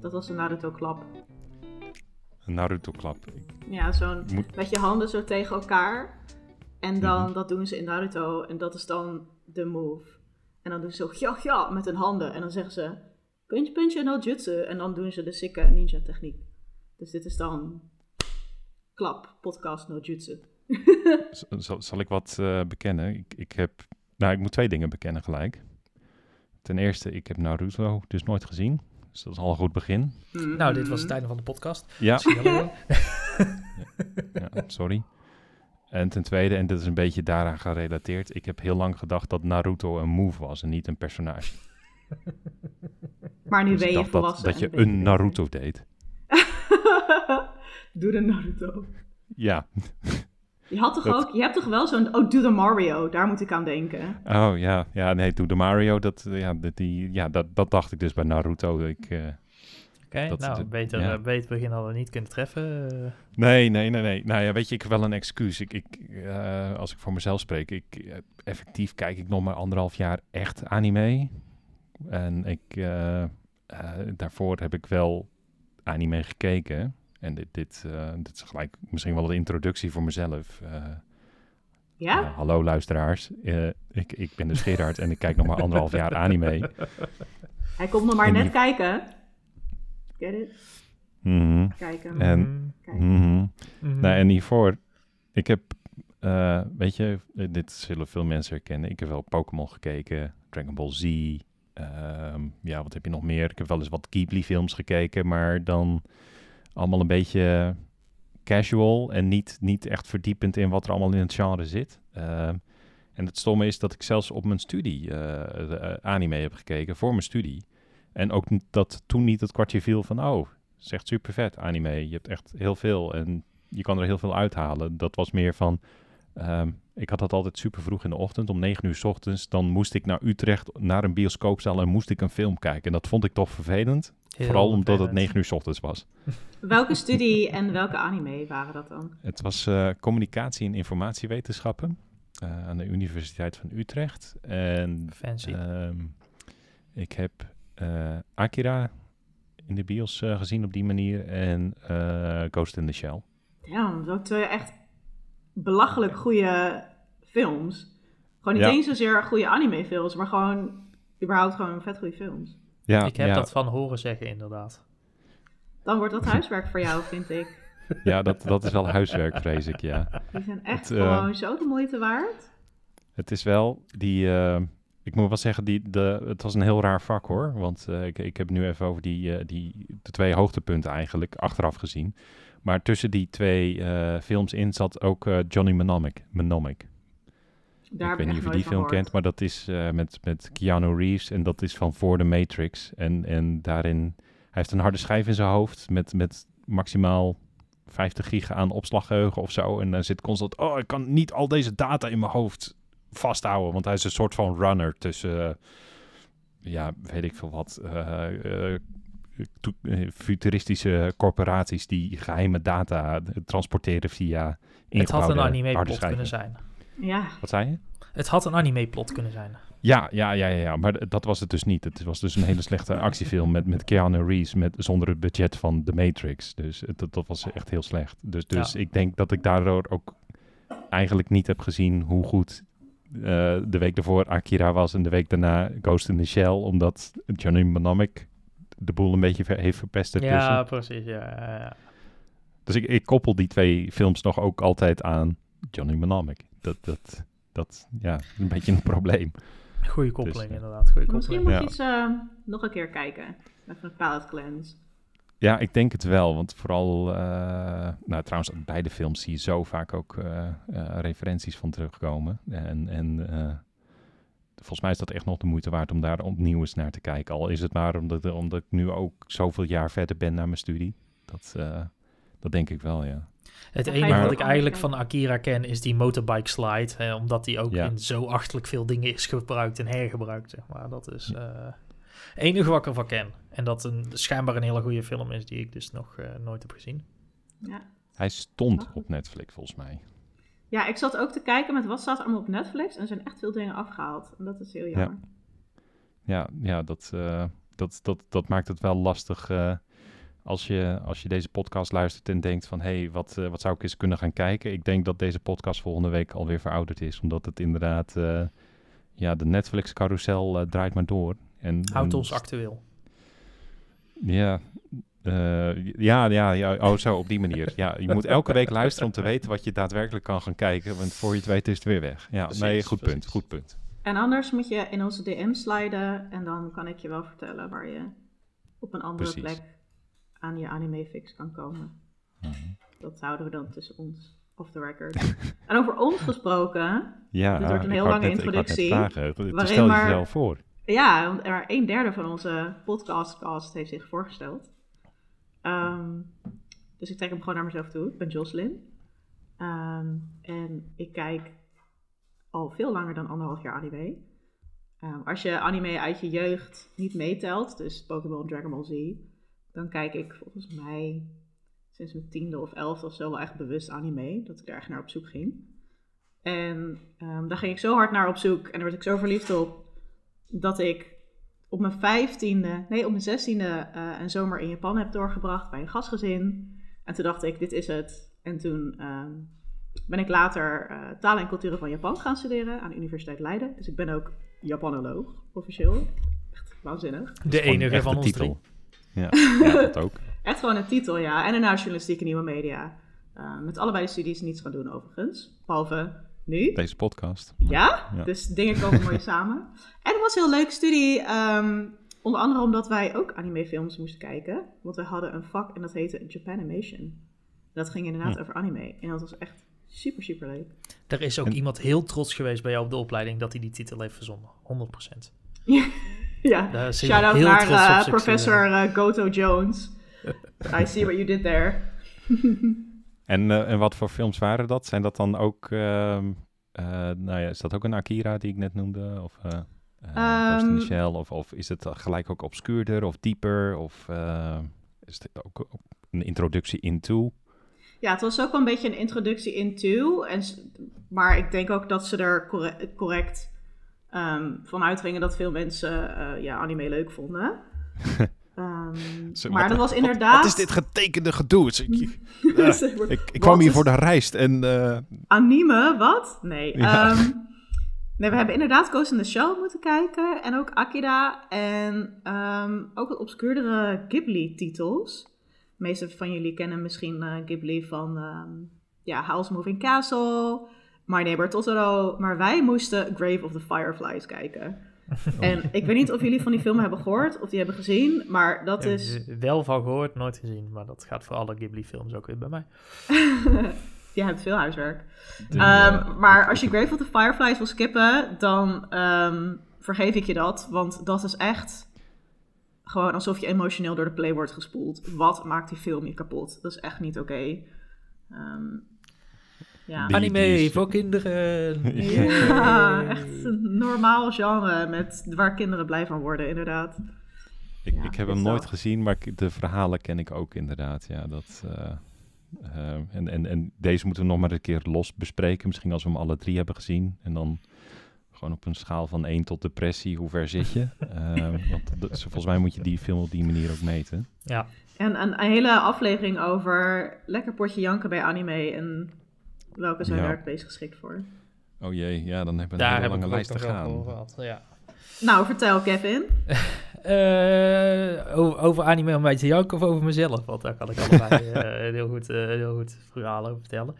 Dat was een Naruto-klap. Een Naruto-klap. Ja, zo'n Moet- met je handen zo tegen elkaar. En dan, Mhm. dat doen ze in Naruto. En dat is dan de move. En dan doen ze zo, ja, ja, met hun handen. En dan zeggen ze, puntje, puntje, no jutsu. En dan doen ze de sikke ninja techniek. Dus dit is dan klap, podcast, no jutsu. Zal ik wat eh, bekennen? Ik, ik heb... Nou, ik moet twee dingen bekennen gelijk. Ten eerste, ik heb Naruto dus nooit gezien. Dus dat is al een goed begin. Nou, dit was het einde van de podcast. Ja, Zie je wel. ja, sorry. En ten tweede, en dit is een beetje daaraan gerelateerd, ik heb heel lang gedacht dat Naruto een move was en niet een personage. Maar nu Dus ben ik je dacht dat, dat je een Naruto deed. Doe de Naruto. Ja. Je, had toch Dat- ook, je hebt toch wel zo'n, oh, doe de Mario. Daar moet ik aan denken. Oh ja, ja nee, toen de Mario, dat, ja, dat, die, ja dat, dat dacht ik dus bij Naruto. Ik, eh, Oké, Dat- nou, beter, ja. eh, beter begin hadden we niet kunnen treffen. eh. Nee, nee, nee, nee. Nou ja, weet je, ik heb wel een excuus. Ik, ik, eh, als ik voor mezelf spreek, ik, effectief kijk ik nog maar anderhalf jaar echt anime. En ik, daarvoor heb ik wel anime gekeken. En dit, dit, eh, dit is gelijk misschien wel de introductie voor mezelf. Eh, Ja? eh, hallo luisteraars, Eh, ik, ik ben dus Gerard en ik kijk nog maar anderhalf jaar anime. Hij komt nog maar En net die- kijken. Get it? Mhm. Kijken. En- Mhm. Mhm. Nou, en hiervoor, ik heb, eh, weet je, dit zullen veel mensen herkennen. Ik heb wel Pokémon gekeken, Dragon Ball Z. ehm, ja, wat heb je nog meer? Ik heb wel eens wat Ghibli-films gekeken, maar dan allemaal een beetje casual en niet, niet echt verdiepend in wat er allemaal in het genre zit. Ehm, en het stomme is dat ik zelfs op mijn studie eh, eh, anime heb gekeken voor mijn studie. En ook dat toen niet het kwartje viel van, oh, echt super vet anime. Je hebt echt heel veel en je kan er heel veel uithalen. Dat was meer van, ehm, ik had dat altijd super vroeg in de ochtend, om 9 uur 's ochtends. Dan moest ik naar Utrecht, naar een bioscoopzaal en moest ik een film kijken. En dat vond ik toch vervelend. Heel Vooral omdat het vervelend. 9 uur 's ochtends was. Welke studie en welke anime waren dat dan? Het was eh, communicatie en informatiewetenschappen eh, aan de Universiteit van Utrecht. En Fancy. ehm, ik heb eh, Akira in de bios gezien op die manier en eh, Ghost in the Shell. Ja, dat zijn echt belachelijk goede films. Gewoon niet Ja. eens zozeer goede anime-films, maar gewoon überhaupt gewoon vet goede films. Ja, ik heb ja, dat van horen zeggen, inderdaad. Dan wordt dat huiswerk voor jou, vind ik. ja dat, dat is wel huiswerk, vrees ik, ja. Die zijn echt Het, eh, gewoon zo de moeite waard. Het is wel die. eh, ik moet wel zeggen, die, de, het was een heel raar vak hoor. Want eh, ik, ik heb nu even over die, eh, die, de twee hoogtepunten eigenlijk achteraf gezien. Maar tussen die twee eh, films in zat ook eh, Johnny Mnemonic. Mnemonic. Daar ik weet niet of je die film gehoord. kent, maar dat is eh, met, met Keanu Reeves. En dat is van voor de Matrix. En, en daarin, hij heeft een harde schijf in zijn hoofd met, met maximaal 50 giga aan opslaggeheugen of zo. En dan zit constant, oh, ik kan niet al deze data in mijn hoofd vasthouden. Want hij is een soort van runner tussen, eh, ja, weet ik veel wat, eh, to- futuristische corporaties die geheime data transporteren via Het had ingebouwde een anime-plot kunnen zijn. Ja, Wat zei je? Het had een anime-plot kunnen zijn. Ja, ja, ja, ja, ja, maar dat was het dus niet. Het was dus een hele slechte actiefilm met, met Keanu Reeves met, zonder het budget van The Matrix. Dus het, dat, dat was echt heel slecht. Dus, dus Ja. ik denk dat ik daardoor ook eigenlijk niet heb gezien hoe goed eh, de week daarvoor Akira was en de week daarna Ghost in the Shell. Omdat Johnny Mnemonic de boel een beetje ver- heeft verpest ertussen. Ja, precies. Ja, ja, ja. Dus ik, ik koppel die twee films nog ook altijd aan Johnny Mnemonic. Dat, dat, dat ja, is een beetje een probleem. Goeie koppeling, Dus, inderdaad. Goeie misschien koppeling. moet Ja. eens eh, nog een keer kijken. Even een palette cleanse. Ja, ik denk het wel. Want vooral, eh, nou trouwens, bij de films zie je zo vaak ook eh, eh, referenties van terugkomen. En, en eh, volgens mij is dat echt nog de moeite waard om daar opnieuw eens naar te kijken. Al is het maar omdat, omdat ik nu ook zoveel jaar verder ben naar mijn studie. Dat, eh, dat denk ik wel, ja. Het je enige Maar- wat ik eigenlijk van Akira ken is die motorbike slide. Hè, omdat die ook Ja. in zo achterlijk veel dingen is gebruikt en hergebruikt. Zeg maar. Dat is eh het enige wat ik ervan ken. En dat een, schijnbaar een hele goede film is die ik dus nog eh, nooit heb gezien. Ja. Hij stond op Netflix volgens mij. ja, ik zat ook te kijken met wat staat er allemaal op Netflix. En er zijn echt veel dingen afgehaald. En dat is heel jammer. Ja, ja dat, eh, dat, dat, dat maakt het wel lastig. Als je, als je deze podcast luistert en denkt van... hé, hey, wat, eh, wat zou ik eens kunnen gaan kijken? Ik denk dat deze podcast volgende week alweer verouderd is. Omdat het inderdaad... eh, ja, de Netflix-carousel eh, draait maar door. En, Houdt en ons actueel. Ja, eh, ja, ja, ja, oh zo, op die manier. Ja, je moet elke week luisteren om te weten wat je daadwerkelijk kan gaan kijken. Want voor je het weet is het weer weg. Ja, Precies, nee, goed punt, goed punt. En anders moet je in onze DM sliden en dan kan ik je wel vertellen waar je op een andere Precies. plek aan je anime fix kan komen. Mhm. Dat houden we dan tussen ons, off the record. en over ons gesproken, Ja, Dit wordt een heel lange net- introductie, vragen. waarin Stel maar- jezelf voor. ja, want er een derde van onze podcastcast heeft zich voorgesteld. Ehm, dus ik trek hem gewoon naar mezelf toe. Ik ben Jocelyn. Ehm, en ik kijk al veel langer dan anderhalf jaar anime. Ehm, als je anime uit je jeugd niet meetelt, dus Pokémon, Dragon Ball Z, dan kijk ik volgens mij sinds mijn tiende of elfde of zo wel echt bewust anime. Dat ik er echt naar op zoek ging. En ehm, daar ging ik zo hard naar op zoek en daar werd ik zo verliefd op, dat ik op mijn vijftiende, nee op mijn zestiende eh een zomer in Japan heb doorgebracht bij een gastgezin. En toen dacht ik, dit is het. En toen ehm, ben ik later eh, talen en culturen van Japan gaan studeren aan de Universiteit Leiden. Dus ik ben ook Japanoloog, officieel. Echt waanzinnig. De enige van de ons titel. Ja, ja, dat ook. Echt gewoon een titel, ja. En daarna journalistiek en nieuwe media. Eh, met allebei de studies niets gaan doen overigens. Behalve nu. Deze podcast. Ja, Ja. dus dingen komen mooi samen. En het was een heel leuke studie. ehm, onder andere omdat wij ook animefilms moesten kijken. Want we hadden een vak en dat heette Japanimation. Dat ging inderdaad over anime. En dat was echt super, super leuk. Er is ook En- iemand heel trots geweest bij jou op de opleiding dat hij die titel heeft verzonnen. 100%. ja, Daar is shout out heel naar eh, professor eh, Goto Jones. I see what you did there. En, eh, en wat voor films waren dat? Zijn dat dan ook... ehm, eh, nou ja, is dat ook een Akira die ik net noemde? Of eh eh, Ehm, Shell? Of, of is het gelijk ook obscuurder of dieper? Of eh, is het ook ook een introductie into? Ja, het was ook wel een beetje een introductie into. En, maar ik denk ook dat ze er corre- correct ehm van uitgingen dat veel mensen eh, ja, anime leuk vonden. Ehm, maar dat was inderdaad... Wat is dit getekende gedoe? Ik, ik, ik, ik kwam hier voor de reis en... eh, Anime, wat? Nee. Ja. ehm, nee, we hebben inderdaad Ghost in the Shell moeten kijken. En ook Akira. En ook wat obscuurdere Ghibli-titels. De meeste van jullie kennen misschien eh, Ghibli van ja, House Moving Castle, My Neighbor Totoro. Maar wij moesten Grave of the Fireflies kijken. En ik weet niet of jullie van die film hebben gehoord of die hebben gezien. Maar dat Ja, is... eh, Wel van gehoord, nooit gezien. Maar dat gaat voor alle Ghibli-films ook weer bij mij. Je hebt veel huiswerk. de- Ehm, eh, maar als je Grave of the Fireflies wil skippen, dan ehm, vergeef ik je dat. Want dat is echt gewoon alsof je emotioneel door de play wordt gespoeld. Wat maakt die film je kapot? Dat is echt niet oké. Ehm, ja. Anime voor kinderen. Ja. echt een normaal genre met, waar kinderen blij van worden, inderdaad. Ik, Ja, ik heb hem nooit gezien, maar de verhalen ken ik ook inderdaad. Ja, dat, eh, eh, en, en, en deze moeten we nog maar een keer los bespreken. Misschien als we hem alle drie hebben gezien. En dan gewoon op een schaal van 1 tot depressie, hoe ver zit je? Eh, want dat- volgens mij moet je die film op die manier ook meten. Ja, En een, een hele aflevering over lekker potje janken bij anime en welke zijn Ja. daar het meest geschikt voor. Oh jee, ja, dan hebben we daar een hele lange lijst te gaan. Ja. Nou, vertel Kevin. Eh, over, over anime om mij te janken of over mezelf? Want daar kan ik allebei eh, heel goed, eh, een heel goed verhaal over vertellen.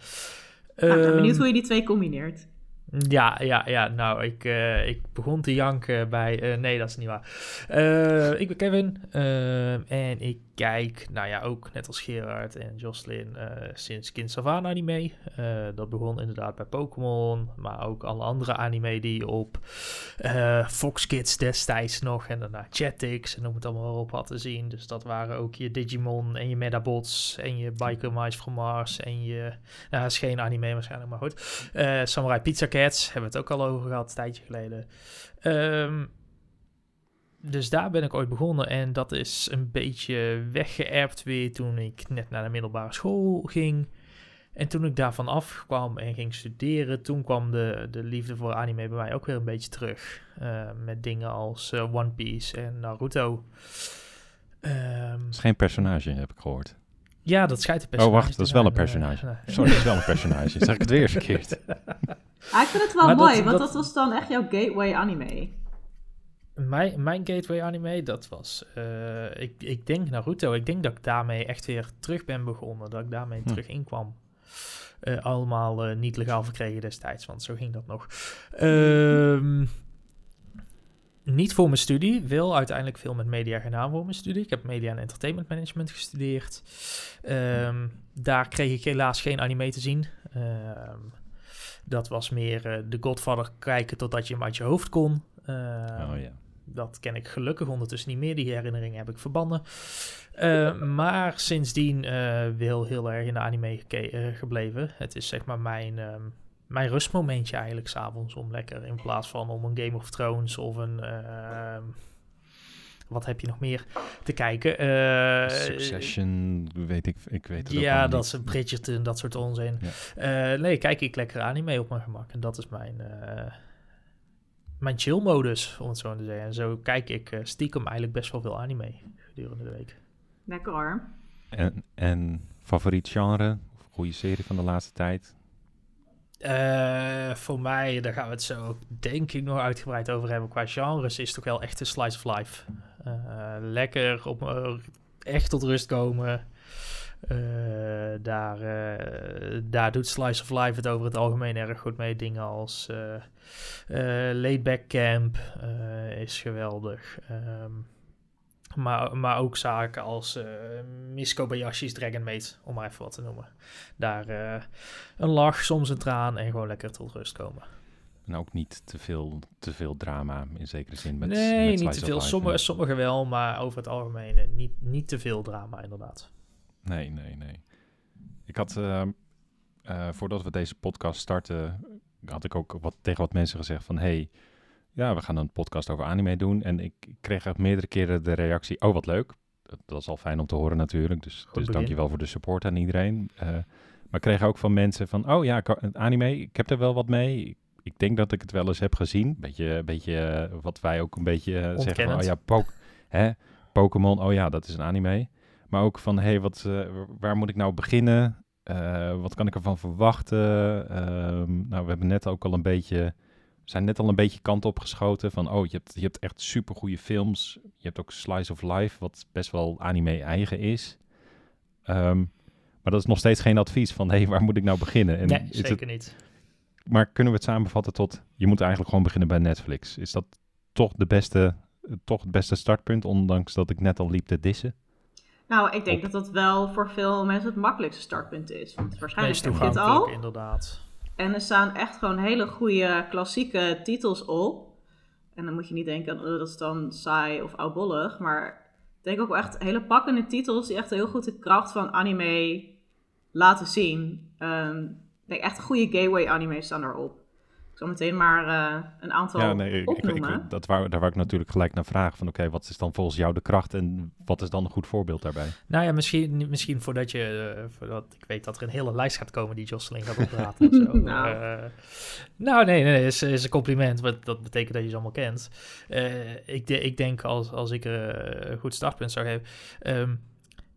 Nou, ik ben benieuwd Ehm, hoe je die twee combineert. Ja, ja, ja. Nou, ik, eh, ik begon te janken bij... eh, nee, dat is niet waar. Eh, ik ben Kevin. eh, en ik kijk, nou ja, ook net als Gerard en Jocelyn eh, sinds Kind anime. Eh, dat begon inderdaad bij Pokémon. Maar ook alle andere anime die op eh, Fox Kids destijds nog. En daarna Jetix en noem het allemaal op had te zien. Dus dat waren ook je Digimon en je Medabots en je Biker Mice from Mars en je... Nou, dat is geen anime waarschijnlijk, maar goed. Samurai Pizza Cats, hebben we het ook al over gehad, een tijdje geleden. Ehm, dus daar ben ik ooit begonnen en dat is een beetje weggeërpt weer toen ik net naar de middelbare school ging. En toen ik daarvan afkwam en ging studeren, toen kwam de, de liefde voor anime bij mij ook weer een beetje terug. Eh, met dingen als eh, One Piece en Naruto. Ehm, Dat is geen personage, heb ik gehoord. ja, dat schijnt een Oh, personage wacht, te dat is wel een eh, personage. nee. Sorry, dat is wel een personage. Zeg ik het weer verkeerd. Ah, ik vind het wel Maar dat- mooi, want dat- dat was dan echt jouw gateway anime. Mijn, mijn gateway anime, dat was, eh, ik, ik denk Naruto. Ik denk dat ik daarmee echt weer terug ben begonnen. Dat ik daarmee Hm. terug inkwam. Eh, allemaal eh, niet legaal verkregen destijds, want zo ging dat nog. Ehm, niet voor mijn studie. Wel uiteindelijk veel met media gedaan voor mijn studie. Ik heb media en entertainment management gestudeerd. Ehm, daar kreeg ik helaas geen anime te zien. Ehm, dat was meer de Godfather kijken totdat je hem uit je hoofd kon. Ehm, Oh ja. Dat ken ik gelukkig ondertussen niet meer. Die herinneringen heb ik verbannen. Eh, maar sindsdien eh wel heel erg in de anime geke- eh, gebleven. Het is zeg maar mijn, ehm, mijn rustmomentje eigenlijk s'avonds om lekker in plaats van om een Game of Thrones of een... ehm, wat heb je nog meer te kijken? Succession, weet ik, ik weet het ook ja, dat is Bridgerton, dat soort onzin. Nee, kijk ik lekker anime op mijn gemak. En dat is mijn, mijn chill-modus, om het zo te zeggen. En zo kijk ik eh, stiekem eigenlijk best wel veel anime gedurende de week. Lekker hoor. En, en favoriet genre? Of goede serie van de laatste tijd? Eh, voor mij, daar gaan we het zo denk ik nog uitgebreid over hebben. Qua genres is het toch wel echt een slice of life. Eh, lekker op, echt tot rust komen. Eh, daar, eh, daar doet Slice of Life het over het algemeen erg goed mee. Dingen als eh eh, Laidback Camp is geweldig. Ehm, maar, maar ook zaken als eh Miss Kobayashi's Dragon Maid, om maar even wat te noemen. Daar een lach, soms een traan en gewoon lekker tot rust komen. En ook niet te veel, te veel drama in zekere zin. Met, nee, met niet te veel. Sommige, sommige wel, maar over het algemeen niet, niet te veel drama inderdaad. Nee, nee, nee. Ik had, eh, eh, voordat we deze podcast starten, had ik ook wat, tegen wat mensen gezegd van... Hey, ja, we gaan een podcast over anime doen. En ik kreeg echt meerdere keren de reactie, oh, wat leuk. Dat, dat is al fijn om te horen natuurlijk. Dus, dus begin. dankjewel voor de support aan iedereen. Eh, maar ik kreeg ook van mensen van, oh ja, anime, ik heb er wel wat mee. Ik, denk dat ik het wel eens heb gezien. Beetje, beetje eh, wat wij ook een beetje zeggen van, oh ja, hè, Pokémon, oh ja, dat is een anime. Maar ook van, hey, wat, eh, waar moet ik nou beginnen? Eh, wat kan ik ervan verwachten? Ehm, nou, we hebben net ook al een beetje, zijn net al een beetje kant op geschoten van, oh, je hebt, je hebt echt supergoeie films. Je hebt ook Slice of Life, wat best wel anime eigen is. Ehm, maar dat is nog steeds geen advies van, hey, waar moet ik nou beginnen? En nee, zeker het, niet. maar kunnen we het samenvatten tot, je moet eigenlijk gewoon beginnen bij Netflix. Is dat toch, de beste, eh, toch het beste startpunt, ondanks dat ik net al liep te dissen? Nou, ik denk dat dat wel voor veel mensen het makkelijkste startpunt is. Want waarschijnlijk Meest heb je het al. inderdaad. En er staan echt gewoon hele goede klassieke titels op. En dan moet je niet denken, oh, dat is dan saai of oudbollig. Maar ik denk ook wel echt hele pakkende titels die echt heel goed de kracht van anime laten zien. Ehm, ik denk echt goede gateway anime's staan erop. Zal meteen maar eh, een aantal Ja, nee, ik, ik, opnoemen. ik- dat wou, daar wou ik natuurlijk gelijk naar vragen. Van oké, wat is dan volgens jou de kracht en wat is dan een goed voorbeeld daarbij? Nou ja, misschien, misschien voordat je, eh, voordat ik weet dat er een hele lijst gaat komen die Jocelyn gaat opraten en zo. Nou. Eh, nou, nee, nee, nee, is, is een compliment, want dat betekent dat je ze allemaal kent. Eh, ik, de- ik denk als, als ik een goed startpunt zou geven, ehm,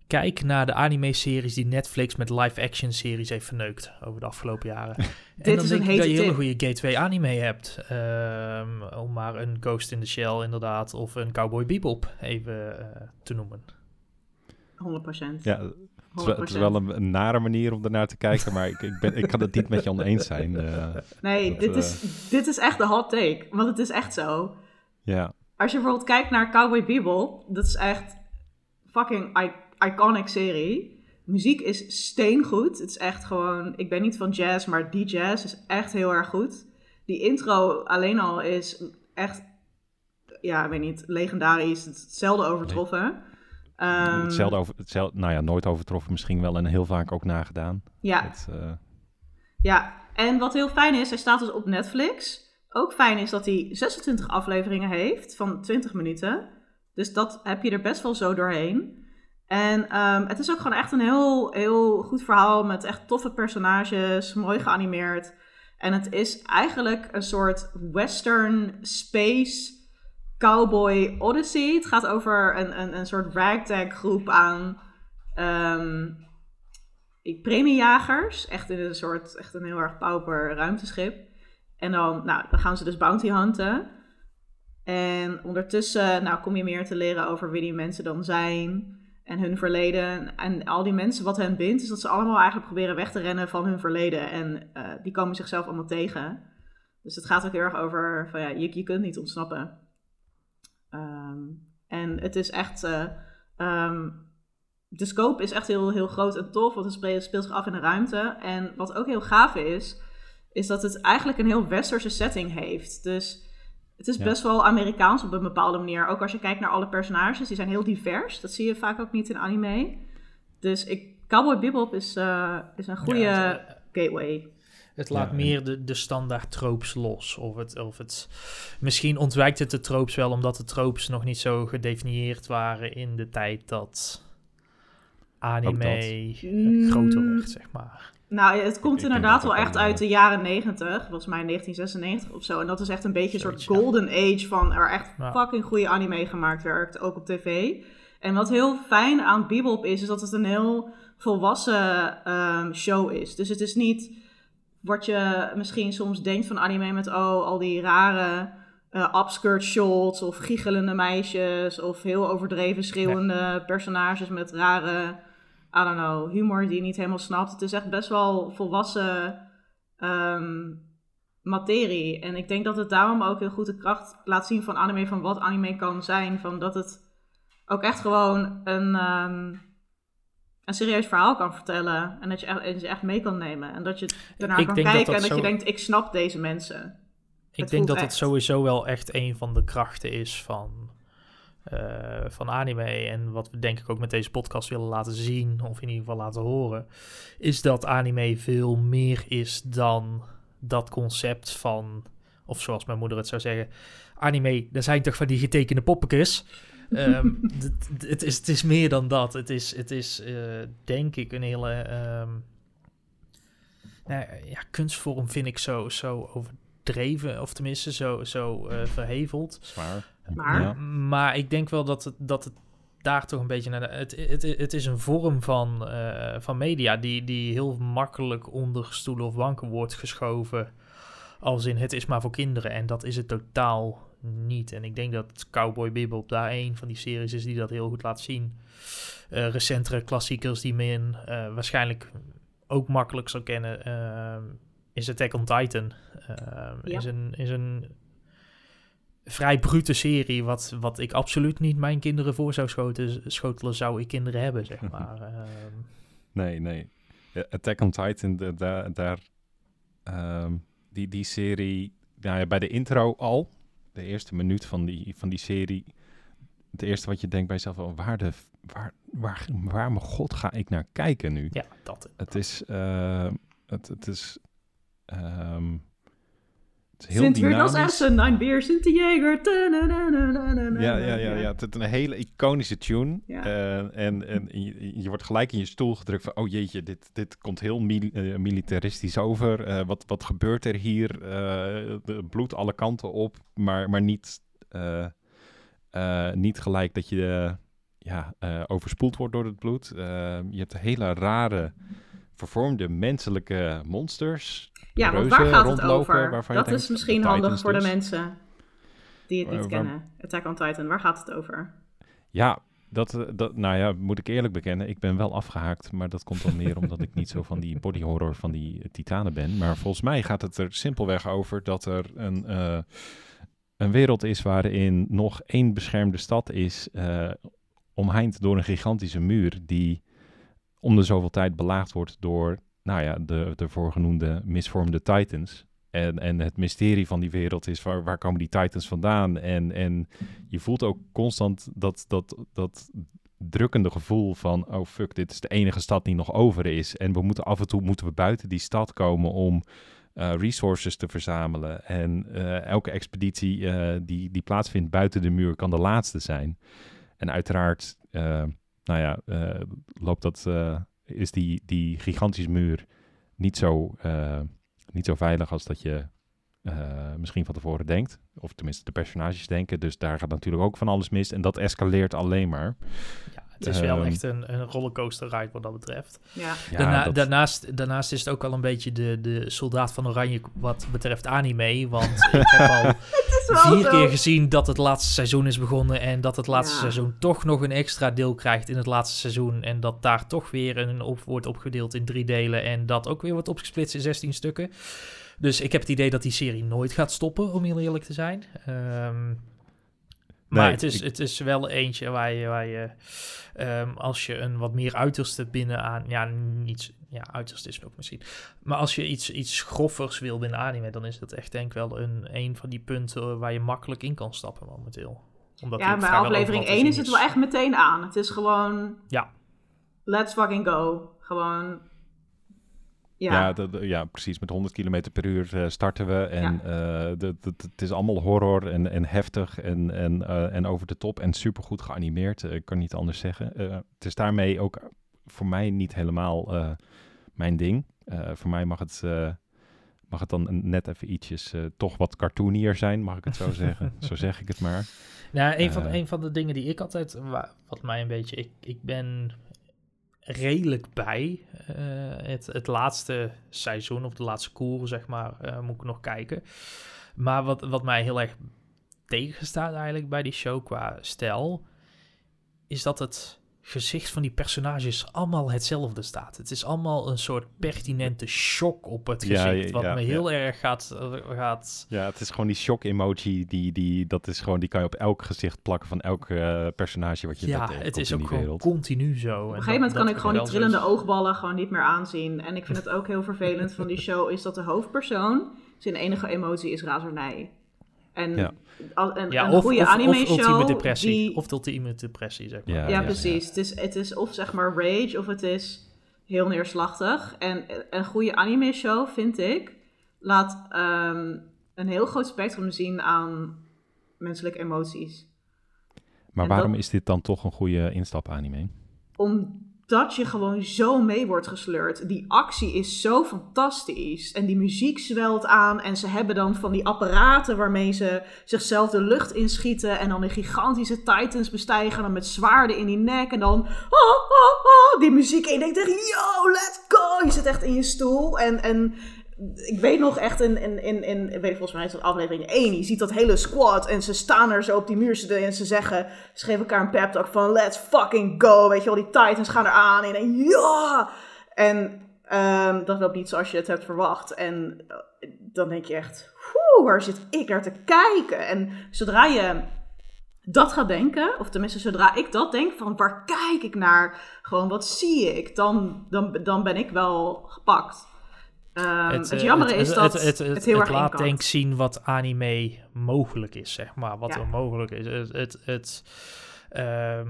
kijk naar de anime-series die Netflix met live-action series heeft verneukt over de afgelopen jaren. en Dit dan is denk een ik dat je hele goede gateway anime hebt. Ehm, om maar een Ghost in the Shell inderdaad, of een Cowboy Bebop even eh, te noemen. 100%. Ja, het is, wel- een, een nare manier om ernaar te kijken, maar ik, ik, ben, ik kan het niet met je oneens zijn. eh, Nee, Dat, dit, eh, is, dit is echt de hot take. Want het is echt zo. ja, Als je bijvoorbeeld kijkt naar Cowboy Bebop, dat is echt fucking i- iconic serie. Muziek is steengoed. Het is echt gewoon, ik ben niet van jazz, maar die jazz is echt heel erg goed. Die intro alleen al is echt, ja, ik weet niet, legendarisch. Het is hetzelfde overtroffen. Ehm, hetzelfde over, hetzelfde, nou ja, nooit overtroffen misschien wel en heel vaak ook nagedaan. Ja, Het, eh, Ja, en wat heel fijn is, hij staat dus op Netflix. Ook fijn is dat hij 26 afleveringen heeft van 20 minuten. Dus dat heb je er best wel zo doorheen. En ehm, het is ook gewoon echt een heel, heel goed verhaal met echt toffe personages, mooi geanimeerd. En het is eigenlijk een soort western space Cowboy Odyssey. Het gaat over een, een, een soort ragtag groep aan ehm, premiejagers. Echt in een soort, echt een heel erg pauper ruimteschip. En dan, nou, dan gaan ze dus bounty hunten. En ondertussen nou, kom je meer te leren over wie die mensen dan zijn en hun verleden. En al die mensen, wat hen bindt, is dat ze allemaal eigenlijk proberen weg te rennen van hun verleden. En uh, die komen zichzelf allemaal tegen. Dus het gaat ook heel erg over van ja, je, je kunt niet ontsnappen. Um, en het is echt. Uh, um, de scope is echt heel, heel groot en tof, want het speelt zich af in de ruimte. En wat ook heel gaaf is, is dat het eigenlijk een heel westerse setting heeft. Dus het is best wel Amerikaans op een bepaalde manier. Ook als je kijkt naar alle personages, die zijn heel divers. Dat zie je vaak ook niet in anime. Dus ik, Cowboy Bebop is, uh, is een goede ja, het, gateway. Het laat meer de, de standaard tropes los. Of het, of het, misschien ontwijkt het de tropes wel omdat de tropes nog niet zo gedefinieerd waren in de tijd dat anime groter werd, zeg maar. Nou, het komt inderdaad wel echt uit de jaren 90, volgens mij 1996 of zo. En dat is echt een beetje een soort golden age van er echt fucking goede anime gemaakt werd, ook op tv. En wat heel fijn aan Bebop is, is dat het een heel volwassen um, show is. Dus het is niet wat je misschien soms denkt van anime met oh, al die rare uh, upskirt shots of giechelende meisjes of heel overdreven schreeuwende personages met rare I don't know, humor die je niet helemaal snapt. Het is echt best wel volwassen um, materie. En ik denk dat het daarom ook heel goed de kracht laat zien van anime, van wat anime kan zijn. Van dat het ook echt gewoon een, um, een serieus verhaal kan vertellen. En dat je echt, echt mee kan nemen. En dat je ernaar kan kijken en dat je denkt, ik snap deze mensen. Ik denk dat het sowieso wel echt een van de krachten is van uh, van anime en wat we denk ik ook met deze podcast willen laten zien, of in ieder geval laten horen, is dat anime veel meer is dan dat concept van, of zoals mijn moeder het zou zeggen, anime, dat zijn toch van die getekende poppetjes. um, het, is, het is meer dan dat. Het is, het is uh, denk ik een hele um, nou, ja, kunstvorm vind ik zo, zo overdreven, of tenminste zo, zo uh, verheveld. Zwaar. Maar, maar ik denk wel dat het, dat het daar toch een beetje naar. De, het, het, het is een vorm van, uh, van media die, die heel makkelijk onder stoelen of banken wordt geschoven. Als in het is maar voor kinderen. En dat is het totaal niet. En ik denk dat Cowboy Bebop daar een van die series is die dat heel goed laat zien. Uh, recentere klassiekers die men uh, waarschijnlijk ook makkelijk zou kennen. Uh, is Attack on Titan. Ja. Is een, is een vrij brute serie, wat, wat ik absoluut niet mijn kinderen voor zou schoten, schotelen, zou ik kinderen hebben, zeg maar. Ehm. Nee, nee. Attack on Titan, daar, daar um, die, die serie, nou ja, bij de intro al, de eerste minuut van die, van die serie, het eerste wat je denkt bij jezelf, oh, waar de, waar, waar, waar mijn god ga ik naar kijken nu? Ja, dat. Het is, uh, het, het is, um, Sint weer als Essen, Nine Beer, Sint Jager. Ja, ja, ja, ja. Het is een hele iconische tune. Uh, en en je, je, wordt gelijk in je stoel gedrukt van... oh jeetje, dit, dit komt heel mil uh, militaristisch over. Uh, wat, wat gebeurt er hier? bloed alle kanten op, maar, maar niet, niet gelijk dat je ja, overspoeld wordt door het bloed. je hebt hele rare vervormde menselijke monsters ja, want waar gaat het over? Dat is misschien handig voor de dus. mensen die het niet kennen. Attack on Titan, waar gaat het over? Ja, dat, eh, dat, nou ja, moet ik eerlijk bekennen, ik ben wel afgehaakt, maar dat komt dan meer omdat ik niet zo van die body horror van die titanen ben. Maar volgens mij gaat het er simpelweg over dat er een, uh, een wereld is waarin nog één beschermde stad is, uh, omheind door een gigantische muur die om de zoveel tijd belaagd wordt door nou ja, de, de voorgenoemde misvormde Titans. En, en het mysterie van die wereld is waar, waar komen die Titans vandaan? En, en je voelt ook constant dat, dat, dat drukkende gevoel van... oh fuck, dit is de enige stad die nog over is. En we moeten af en toe moeten we buiten die stad komen om uh, resources te verzamelen. En uh, elke expeditie uh, die, die plaatsvindt buiten de muur kan de laatste zijn. En uiteraard, nou ja, loopt dat is die, die gigantische muur niet zo, uh, niet zo veilig als dat je eh, misschien van tevoren denkt. Of tenminste de personages denken. Dus daar gaat natuurlijk ook van alles mis. En dat escaleert alleen maar. Het is wel Ehm, echt een, een rollercoaster ride wat dat betreft. Ja. Ja, Daarna, dat- daarnaast, daarnaast is het ook al een beetje de, de soldaat van Oranje wat betreft anime. Want ik heb al Het is wel vier zo. keer gezien dat het laatste seizoen is begonnen. En dat het laatste Ja. seizoen toch nog een extra deel krijgt in het laatste seizoen. En dat daar toch weer een op, wordt opgedeeld in drie delen. En dat ook weer wordt opgesplitst in 16 stukken. Dus ik heb het idee dat die serie nooit gaat stoppen, om heel eerlijk te zijn. Ehm, maar Nee, het, is, ik- het is wel eentje waar je, waar je ehm, als je een wat meer uiterste binnenaan... Ja, niet... Ja, uiterste is het ook misschien. Maar als je iets, iets groffers wil binnen anime, dan is dat echt denk ik wel een, een van die punten waar je makkelijk in kan stappen momenteel. Omdat die Ja, vrijwel aflevering overal te 1 is het wel echt meteen aan. Het is gewoon, Ja, let's fucking go. Gewoon, ja. Ja, dat- ja, precies. Met 100 km per uur eh, starten we. En eh, het is allemaal horror en, en heftig en, en, eh, en over de top. En supergoed geanimeerd. Ik kan niet anders zeggen. Eh, het is daarmee ook voor mij niet helemaal eh, mijn ding. Eh, voor mij mag het, eh, mag het dan net even ietsjes eh, toch wat cartoonier zijn, mag ik het zo zeggen. zo zeg ik het maar. Nou, een, van, een van de dingen die ik altijd, wa- wat mij een beetje, ik, ik ben redelijk bij eh, het, het laatste seizoen of de laatste koer, zeg maar, eh, moet ik nog kijken. Maar wat, wat mij heel erg tegenstaat eigenlijk bij die show qua stijl, is dat het gezicht van die personages allemaal hetzelfde staat. Het is allemaal een soort pertinente shock op het gezicht, ja, wat ja, me ja. heel erg gaat, gaat Ja, het is gewoon die shock emoji. Die, die, dat is gewoon, die kan je op elk gezicht plakken van elk eh, personage wat je ja, het is in ook die gewoon wereld. continu zo. Op een gegeven moment kan ik gewoon die trillende oogballen gewoon niet meer aanzien. En ik vind het ook heel vervelend van die show, is dat de hoofdpersoon, zijn enige emotie is razernij. En een, Ja, een of, goede of, anime of ultieme show, depressie. die, Of de ultieme depressie, zeg maar. Ja, ja, ja, precies. Het, is, het is of zeg maar rage of het is heel neerslachtig. En een goede anime show, vind ik, laat ehm, een heel groot spectrum zien aan menselijke emoties. Maar En waarom dat- is dit dan toch een goede instap-anime? Omdat je gewoon zo mee wordt gesleurd. Die actie is zo fantastisch. En die muziek zwelt aan. En ze hebben dan van die apparaten waarmee ze zichzelf de lucht inschieten. En dan de gigantische titans bestijgen. En dan met zwaarden in die nek. En dan oh, oh, oh, die muziek. En je denkt echt, yo, let's go. Je zit echt in je stoel. En, en ik weet nog echt in, in, in, in ik weet volgens mij is dat aflevering 1. Je ziet dat hele squad en ze staan er zo op die muur en ze zeggen, ze geven elkaar een pep talk van let's fucking go. Weet je wel, die titans gaan eraan en ja. En ehm, dat loopt niet zoals je het hebt verwacht. En eh, dan denk je echt, "Oeh, waar zit ik naar te kijken? En zodra je dat gaat denken, of tenminste zodra ik dat denk, van waar kijk ik naar? Gewoon wat zie ik? Dan, dan, dan ben ik wel gepakt. Ehm, het, eh, jammer is dat het, het, het, het heel erg laat inkant. denk ik zien wat anime mogelijk is, zeg maar. Wat Ja. er mogelijk is. Het, het, het, ehm,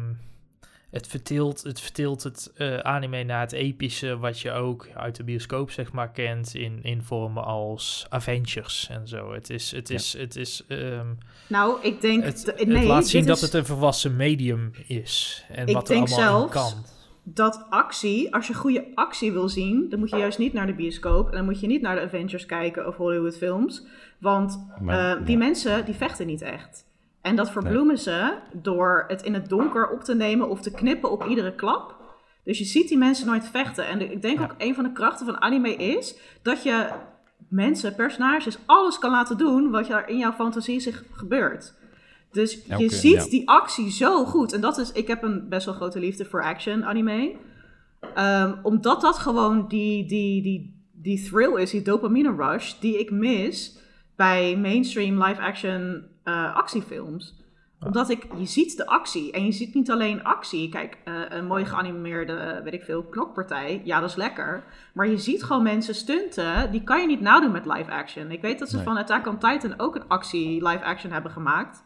het verteelt het, verteelt het eh, anime naar het epische, wat je ook uit de bioscoop, zeg maar, kent in, in vormen als Avengers en zo. Het is, het Ja. is, het is, ehm, Nou, ik denk... het, het nee, laat zien dat is- het een volwassen medium is. En Ik wat er allemaal zelfs- kan. Dat actie, als je goede actie wil zien, dan moet je juist niet naar de bioscoop. En dan moet je niet naar de Avengers kijken of Hollywood films. Want Maar, eh, die ja. mensen, die vechten niet echt. En dat verbloemen ze door het in het donker op te nemen of te knippen op iedere klap. Dus je ziet die mensen nooit vechten. En de- ik denk Ja. ook een van de krachten van anime is dat je mensen, personages, alles kan laten doen wat er in jouw fantasie zich gebeurt. Dus je ziet ja. die actie zo goed. En dat is, ik heb een best wel grote liefde voor action anime. Ehm, omdat dat gewoon die, die, die, die thrill is, die dopamine rush, die ik mis bij mainstream live-action eh, actiefilms. Omdat ik, je ziet de actie en je ziet niet alleen actie. Kijk, eh, een mooi geanimeerde, weet ik veel, knokpartij, ja, dat is lekker. Maar je ziet gewoon mensen stunten, die kan je niet nadoen met live-action. Ik weet dat ze Nee. van Attack on Titan ook een actie live-action hebben gemaakt.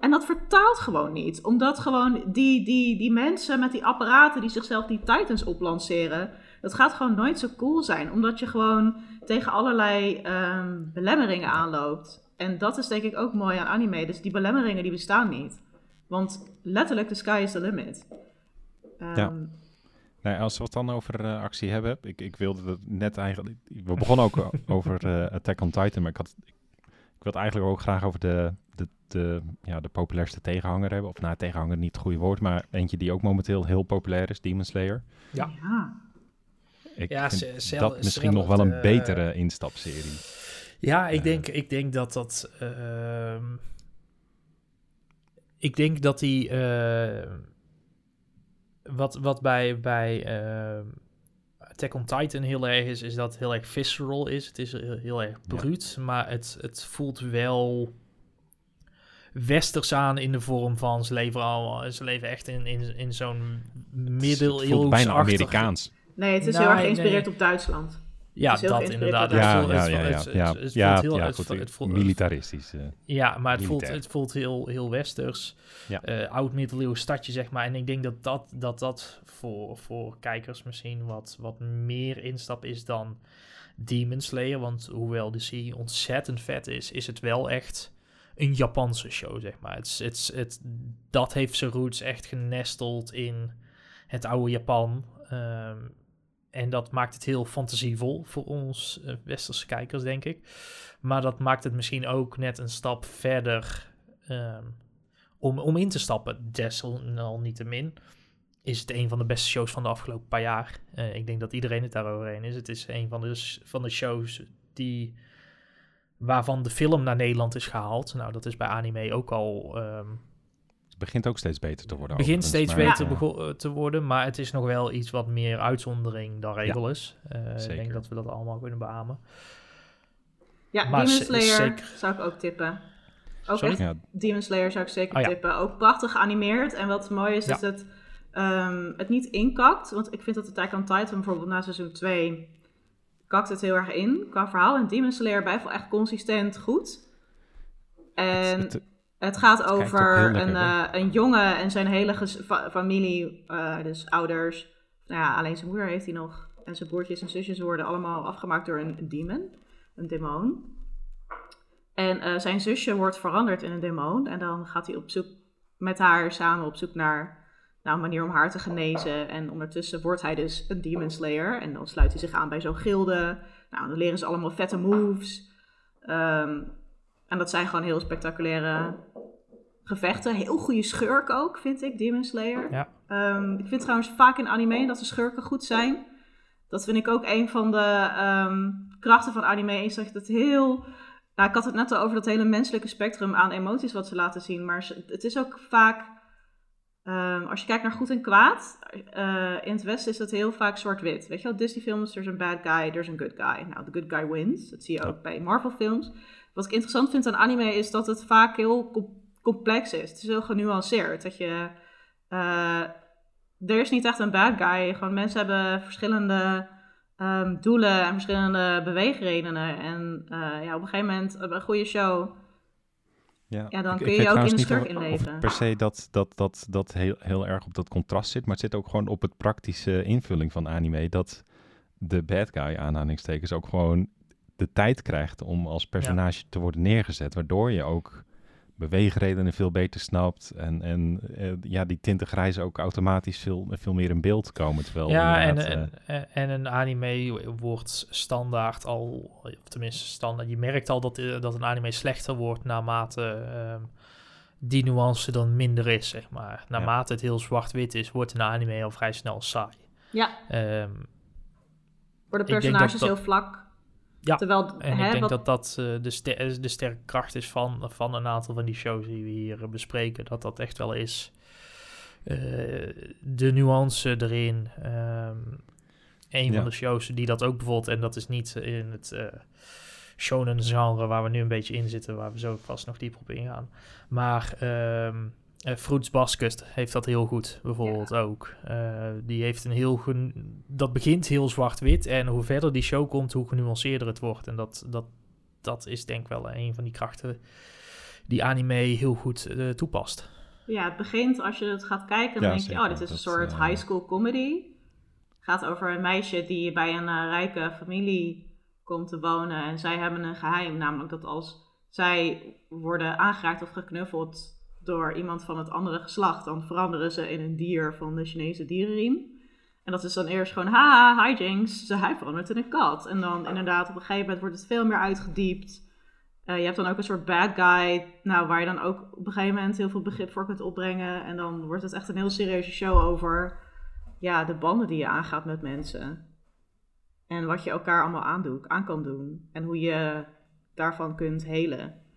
En dat vertaalt gewoon niet. Omdat gewoon die, die, die mensen met die apparaten die zichzelf die Titans oplanceren. Dat gaat gewoon nooit zo cool zijn. Omdat je gewoon tegen allerlei ehm, belemmeringen aanloopt. En dat is denk ik ook mooi aan anime. Dus die belemmeringen die bestaan niet. Want letterlijk, the sky is the limit. Ehm, Ja. Nee, als we het dan over eh, actie hebben, ik, ik wilde het net eigenlijk. We begonnen ook over eh, Attack on Titan, maar ik had, ik wil het eigenlijk ook graag over de, de, de, ja, de populairste tegenhanger hebben. Of nou, tegenhanger niet het goede woord, maar eentje die ook momenteel heel populair is, Demon Slayer. Ja. ja. Ik Ja, vind ze- zel- dat misschien nog wel een eh, betere instapserie. Ja, ik, Ja. denk, ik denk dat dat. ehm, ik denk dat die. eh, wat, wat bij, bij ehm, Attack on Titan heel erg is, is dat het heel erg visceral is. Het is heel, heel erg Ja. bruut, maar het, het voelt wel westers aan in de vorm van ze leven al, ze leven echt in, in, in zo'n Het voelt middeleeuws bijna Amerikaans. Nee, het is Nee, heel erg nee. geïnspireerd op Duitsland. Ja, dat inderdaad. Ja, voelt- ja, het ja, het- voelt heel- ja, het goed, voelt- het voelt- militaristisch. eh. Ja, maar het voelt, het voelt heel, heel westers. Ja. Eh, oud middeleeuws stadje, zeg maar. En ik denk dat dat, dat, dat voor, voor kijkers misschien wat, wat meer instap is dan Demon Slayer. Want hoewel de serie ontzettend vet is, is het wel echt een Japanse show, zeg maar. Dat heeft zijn roots echt genesteld in het oude Japan. Ehm, en dat maakt het heel fantasievol voor ons eh, westerse kijkers, denk ik. Maar dat maakt het misschien ook net een stap verder ehm, om, om in te stappen. Desalniettemin is het een van de beste shows van de afgelopen paar jaar. Eh, ik denk dat iedereen het daaroverheen is. Het is een van de, van de shows die, waarvan de film naar Nederland is gehaald. Nou, dat is bij anime ook al... ehm, Het begint ook steeds beter te worden. begint overigens, steeds maar, beter eh, te worden, maar het is nog wel iets wat meer uitzondering dan regel is. Eh, ik denk dat we dat allemaal kunnen beamen. Ja, Maar Demon Slayer zeker. zou ik ook tippen. Ook Sorry? echt Ja, Demon Slayer zou ik zeker Oh ja. tippen. Ook prachtig geanimeerd. En wat mooi is, Ja. is dat ehm, het niet inkakt. Want ik vind dat Attack on Titan bijvoorbeeld na seizoen 2 kakt het heel erg in qua verhaal. En Demon Slayer blijft wel echt consistent goed. En het- het, gaat over lekker, een, eh, een jongen en zijn hele fa- familie, eh, dus ouders. Nou ja, alleen zijn moeder heeft hij nog. En zijn broertjes en zusjes worden allemaal afgemaakt door een demon, een demon. En eh, zijn zusje wordt veranderd in een demon. En dan gaat hij op zoek met haar samen op zoek naar nou, een manier om haar te genezen. En ondertussen wordt hij dus een demon slayer. En dan sluit hij zich aan bij zo'n gilde. Nou, dan leren ze allemaal vette moves. Ehm, en dat zijn gewoon heel spectaculaire gevechten. Heel goede schurk ook, vind ik, Demon Slayer. Ja. Ehm, ik vind trouwens vaak in anime dat de schurken goed zijn. Dat vind ik ook een van de ehm, krachten van anime. Is dat het heel... Nou, ik had het net al over dat hele menselijke spectrum aan emoties wat ze laten zien. Maar het is ook vaak... ehm, als je kijkt naar goed en kwaad, eh, in het Westen is dat heel vaak zwart-wit. Weet je wel, Disney-films, er is een bad guy, er is een good guy. Nou, de good guy wins. Dat zie je ook bij Marvel-films. Wat ik interessant vind aan anime is dat het vaak heel com- complex is. Het is heel genuanceerd. Dat je... eh, er is niet echt een bad guy. Gewoon mensen hebben verschillende ehm, doelen en verschillende beweegredenen. En eh, ja, op een gegeven moment, een goede show... Ja, Ja, dan Ik- kun ik je weet ook in de niet schurk inleven. per se dat dat, dat, dat heel, heel erg op dat contrast zit, maar het zit ook gewoon op het praktische invulling van anime. Dat de bad guy, aanhalingstekens, ook gewoon de tijd krijgt om als personage te worden neergezet. Waardoor je ook beweegredenen veel beter snapt. En, en eh, ja, die tinten grijs ook automatisch veel, veel meer in beeld komen. Terwijl ja, en, eh, en- en een anime wordt standaard al, of tenminste standaard, je merkt al dat, eh, dat een anime slechter wordt naarmate ehm, die nuance dan minder is, zeg maar. Naarmate het heel zwart-wit is, wordt een anime al vrij snel saai. Ja, Ehm, worden personages dat- heel vlak. Ja, Terwijl, en hè, ik denk wat- dat dat eh, de, ster- de sterke kracht is van, van een aantal van die shows die we hier eh, bespreken. Dat dat echt wel is. Eh, de nuance erin. ehm een Ja. van de shows die dat ook bijvoorbeeld, en dat is niet in het eh shonen genre waar we nu een beetje in zitten, waar we zo vast nog dieper op ingaan. Maar ehm eh, Fruits Basket heeft dat heel goed, bijvoorbeeld ook. Eh, die heeft een heel... Dat begint heel zwart-wit en hoe verder die show komt, hoe genuanceerder het wordt. En dat, dat, dat is denk ik wel een van die krachten die anime heel goed eh, toepast. Ja, het begint als je het gaat kijken, dan Ja, denk je, oh, dit is een Dat, soort high school comedy. Het gaat over een meisje die bij een rijke familie komt te wonen. En zij hebben een geheim, namelijk dat als zij worden aangeraakt of geknuffeld door iemand van het andere geslacht, dan veranderen ze in een dier van de Chinese dierenriem. En dat is dan eerst gewoon, haha, hijinks, hij verandert in een kat. En dan inderdaad, op een gegeven moment wordt het veel meer uitgediept. Eh, je hebt dan ook een soort bad guy, nou, waar je dan ook op een gegeven moment heel veel begrip voor kunt opbrengen. En dan wordt het echt een heel serieuze show over ja, de banden die je aangaat met mensen. En wat je elkaar allemaal aandoet, aan kan doen. En hoe je daarvan kunt helen.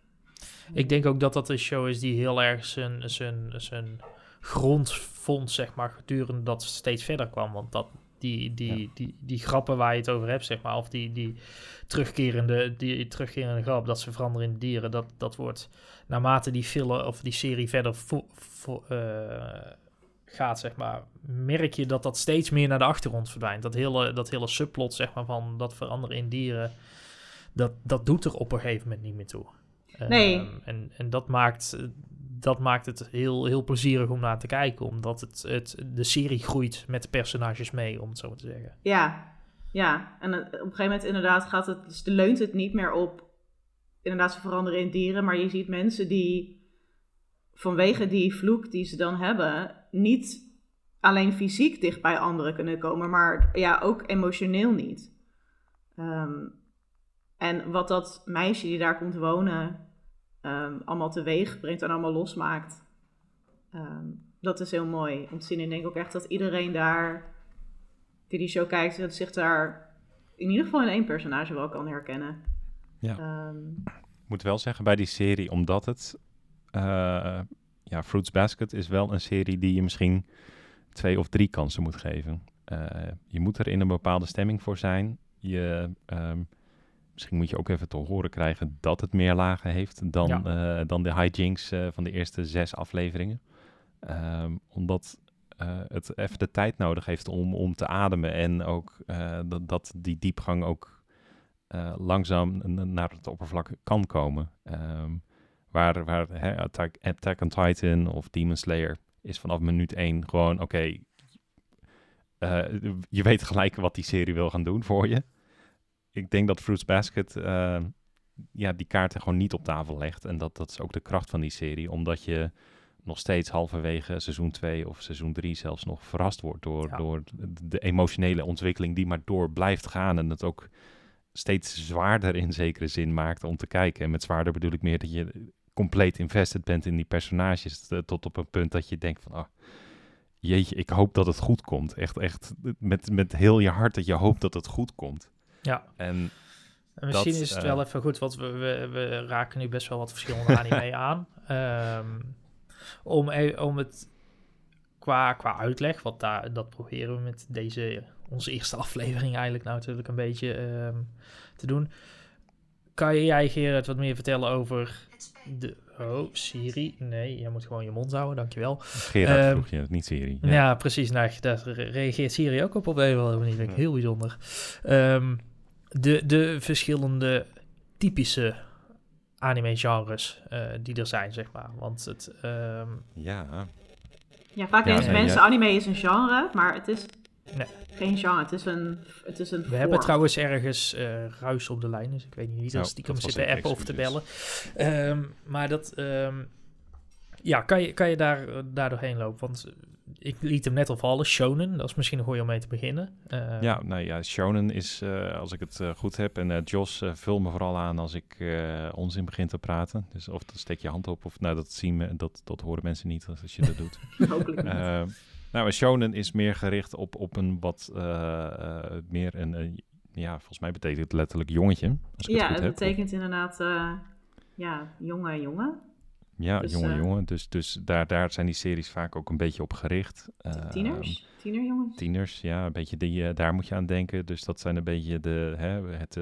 Ik denk ook dat dat een show is die heel erg zijn, zijn, zijn grond vond, zeg maar, gedurende dat steeds verder kwam. Want dat, die, die, die, die grappen waar je het over hebt, zeg maar, of die, die, terugkerende, die terugkerende grap, dat ze veranderen in dieren, dat, dat wordt naarmate die film of die serie verder vo, vo, uh, gaat, zeg maar, merk je dat dat steeds meer naar de achtergrond verdwijnt. Dat hele, dat hele subplot, zeg maar, van dat veranderen in dieren, dat, dat doet er op een gegeven moment niet meer toe. Nee. Um, en, en dat maakt, dat maakt het heel, heel plezierig om naar te kijken, omdat het, het, de serie groeit met de personages mee, om het zo maar te zeggen. Ja, ja. En op een gegeven moment inderdaad gaat het, dus leunt het niet meer op, inderdaad, ze veranderen in dieren, maar je ziet mensen die vanwege die vloek die ze dan hebben, niet alleen fysiek dicht bij anderen kunnen komen, maar ja, ook emotioneel niet. Um, en wat dat meisje die daar komt wonen um, allemaal teweeg brengt en allemaal losmaakt, um, dat is heel mooi om te zien. En ik denk ook echt dat iedereen daar, die die show kijkt, dat zich daar in ieder geval in één personage wel kan herkennen. Ja. Um, ik moet wel zeggen bij die serie, omdat het uh, ja, Fruits Basket is wel een serie die je misschien twee of drie kansen moet geven. Uh, je moet er in een bepaalde stemming voor zijn. Je, um, misschien moet je ook even te horen krijgen dat het meer lagen heeft dan, ja. uh, dan de hijinks uh, van de eerste zes afleveringen. Um, omdat het even de tijd nodig heeft om, om te ademen en ook dat, dat die diepgang ook langzaam naar het oppervlak kan komen. Um, Waar, waar Attack, Attack on Titan of Demon Slayer is vanaf minuut 1 gewoon, oké, okay, je weet gelijk wat die serie wil gaan doen voor je. Ik denk dat Fruits Basket uh, ja, die kaarten gewoon niet op tafel legt. En dat, dat is ook de kracht van die serie, omdat je nog steeds halverwege seizoen 2 of seizoen 3 zelfs nog verrast wordt door, ja. door de emotionele ontwikkeling die maar door blijft gaan. En het ook steeds zwaarder in zekere zin maakt om te kijken. En met zwaarder bedoel ik meer dat je compleet invested bent in die personages. Tot op een punt dat je denkt van, oh, jeetje, ik hoop dat het goed komt. Echt, echt met, met heel je hart dat je hoopt dat het goed komt. Ja. En, en misschien dat, is het uh, wel even goed, want we, we, we, raken nu best wel wat verschillende anime aan. Um, om, om het qua, qua uitleg, wat daar, dat proberen we met deze, onze eerste aflevering eigenlijk nou natuurlijk een beetje um, te doen. Kan jij, Gerard, wat meer vertellen over de... Oh, Siri. Nee, jij moet gewoon je mond houden, dankjewel. Gerard um, vroeg je, niet Siri. Ja, ja precies. Nou, daar reageert Siri ook op op een of andere manier. Vind ik heel bijzonder. Um, de, de verschillende typische anime-genres uh, die er zijn, zeg maar. Want het... Um... Ja. Ja, vaak denken ja, mensen, ja. anime is een genre, maar het is Nee. Geen genre, het is een, het is een We hebben trouwens ergens uh, ruis op de lijn, dus ik weet niet wie dat stiekem zit te appen of te bellen. Um, maar dat, um, ja, kan je, kan je daar, daar doorheen lopen? Want ik liet hem net al vallen, shonen, dat is misschien een goeie om mee te beginnen. Uh, ja, nou ja, shonen is, uh, als ik het uh, goed heb, en uh, Jos, vul me vooral aan als ik onzin begin te praten. Dus of dan steek je hand op, of nou, dat zien we, dat, dat horen mensen niet als je dat doet. Hopelijk niet. Nou, een shonen is meer gericht op, op een wat uh, uh, meer een, ja, volgens mij betekent het letterlijk jongetje. Als ik ja, het, het betekent inderdaad, ja, jonge jongen. Ja, dus, jonge jongen. Dus, dus daar, daar zijn die series vaak ook een beetje op gericht. tieners? Tienerjongens? Tieners, ja, een beetje die, daar moet je aan denken. Dus dat zijn een beetje de, hè, het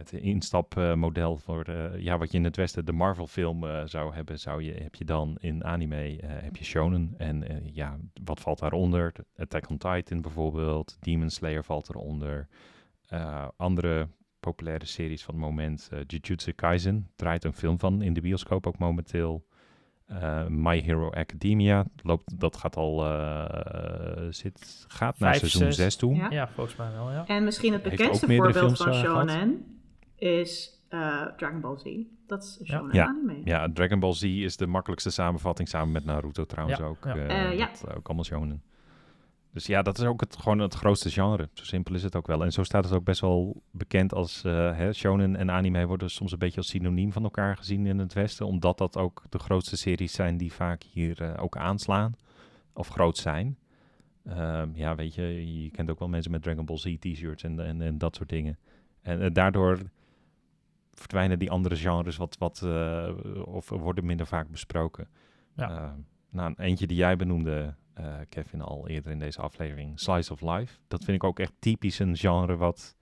het instapmodel voor ja, wat je in het Westen de Marvel-film uh, zou hebben, zou je, heb je dan in anime uh, heb je shonen. En ja, wat valt daaronder? Attack on Titan bijvoorbeeld, Demon Slayer valt eronder. andere populaire series van het moment, Jujutsu Kaisen, draait een film van in de bioscoop ook momenteel. My Hero Academia, loopt, dat gaat al zit, gaat naar seizoen 6 toe. Ja. ja. volgens mij wel, ja. En misschien het bekendste voorbeeld van shonen is uh, Dragon Ball Z. Dat is shonen ja. anime. Ja, Dragon Ball Z is de makkelijkste samenvatting samen met Naruto trouwens ja. ook. Ja. Uh, uh, ja. Dat, ook allemaal shonen. Dus ja, dat is ook het, gewoon het grootste genre. Zo simpel is het ook wel. En zo staat het ook best wel bekend als uh, hè, shonen en anime worden soms een beetje als synoniem van elkaar gezien in het Westen. Omdat dat ook de grootste series zijn die vaak hier uh, ook aanslaan. Of groot zijn. Um, ja, weet je, je kent ook wel mensen met Dragon Ball Z t-shirts en, en, en, dat soort dingen. En uh, daardoor verdwijnen die andere genres wat, wat of worden minder vaak besproken. Ja. Ehm, nou, eentje die jij benoemde, uh, Kevin, al eerder in deze aflevering, Slice of Life. Dat vind ik ook echt typisch een genre wat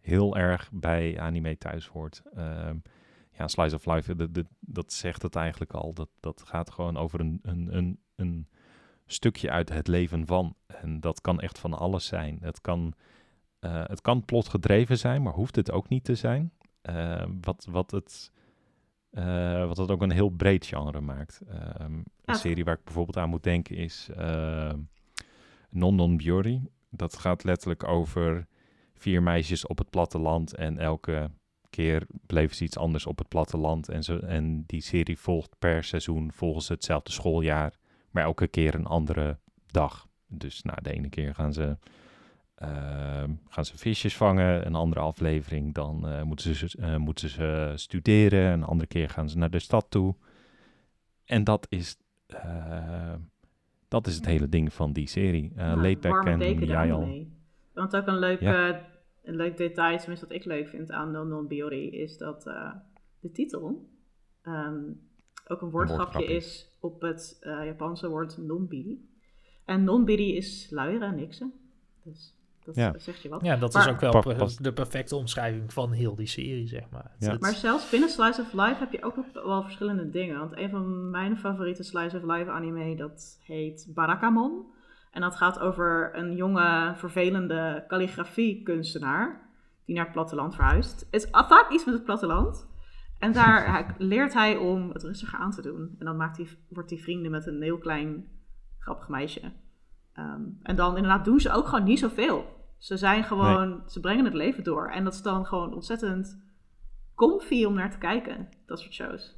heel erg bij anime thuis hoort. Um, ja, Slice of Life, dat zegt het eigenlijk al. Dat, dat gaat gewoon over een, een, een, een stukje uit het leven van. En dat kan echt van alles zijn. Het kan, uh, het kan plotgedreven zijn, maar hoeft het ook niet te zijn. Uh, wat, wat het uh, wat dat ook een heel breed genre maakt. Um, een serie waar ik bijvoorbeeld aan moet denken is uh, Non Non Biori. Dat gaat letterlijk over vier meisjes op het platteland en elke keer bleven ze iets anders op het platteland. En, zo, en die serie volgt per seizoen volgens hetzelfde schooljaar, maar elke keer een andere dag. Dus nou, de ene keer gaan ze gaan ze visjes vangen, een andere aflevering dan uh, moeten, ze, uh, moeten ze studeren, een andere keer gaan ze naar de stad toe. En dat is, ehm, dat is het hele ding van die serie. Uh, ja, Laidback en jij al. Want ook een leuk, ja. een leuk detail, tenminste wat ik leuk vind aan Non Non Biori, is dat de titel um, ook een woordgrapje is op het Japanse woord non-biri. En non-biri is luieren en niksen. Dus dat ja. zegt je wat. Ja, dat is ook wel de perfecte omschrijving van heel die serie, zeg maar. Ja. Maar zelfs binnen Slice of Life heb je ook nog wel verschillende dingen. Want een van mijn favoriete Slice of Life anime, dat heet Barakamon. En dat gaat over een jonge, vervelende calligrafie-kunstenaar die naar het platteland verhuist. Het is vaak iets met het platteland. En daar leert hij om het rustiger aan te doen. En dan maakt hij, wordt hij vrienden met een heel klein, grappig meisje. Um, en dan inderdaad doen ze ook gewoon niet zoveel. Ze zijn gewoon, ze brengen het leven door. En dat is dan gewoon ontzettend comfy om naar te kijken, dat soort shows.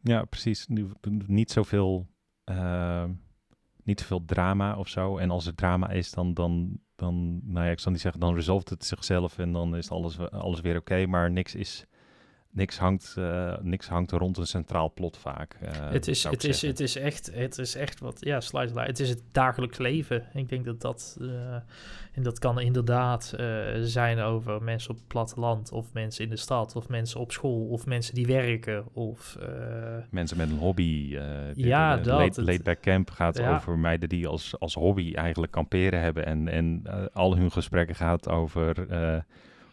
Ja, precies. Niet zoveel, uh, niet zoveel drama of zo. En als er drama is, dan, dan, dan nou ja, ik zal niet zeggen, dan resolve het zichzelf en dan is alles, alles weer oké. maar niks is niks hangt, uh, niks hangt rond een centraal plot vaak. Uh, het, is, het, is, het, is echt, het is echt wat, ja, slice Het is het dagelijks leven. Ik denk dat dat, uh, en dat kan inderdaad zijn over mensen op het platteland, of mensen in de stad, of mensen op school, of mensen die werken, of... mensen met een hobby. ja, dat. Late, late Back Camp gaat ja. over meiden die als, als hobby eigenlijk kamperen hebben en, en al hun gesprekken gaat over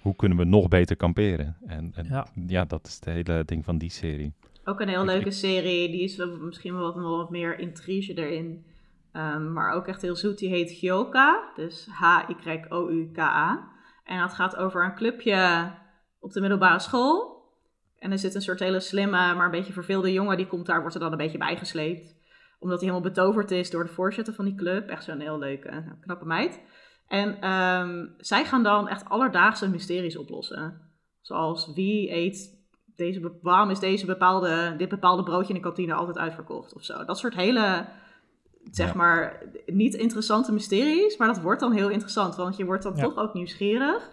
hoe kunnen we nog beter kamperen? En, en ja. ja. dat is het hele ding van die serie. Ook een heel leuke serie. Die is misschien wel wat, wat meer intrige erin. Um, maar ook echt heel zoet. Die heet Gyoka. Dus H-Y-O-U-K-A. En dat gaat over een clubje op de middelbare school. En er zit een soort hele slimme, maar een beetje verveelde jongen. Die komt daar, wordt er dan een beetje bijgesleept. Omdat hij helemaal betoverd is door de voorzitter van die club. Echt zo'n heel leuke, nou, knappe meid. En um, zij gaan dan echt alledaagse mysteries oplossen. Zoals wie eet deze, waarom is deze bepaalde, dit bepaalde broodje in de kantine altijd uitverkocht of zo. Dat soort hele, zeg maar, niet interessante mysteries. Maar dat wordt dan heel interessant, want je wordt dan toch ook nieuwsgierig.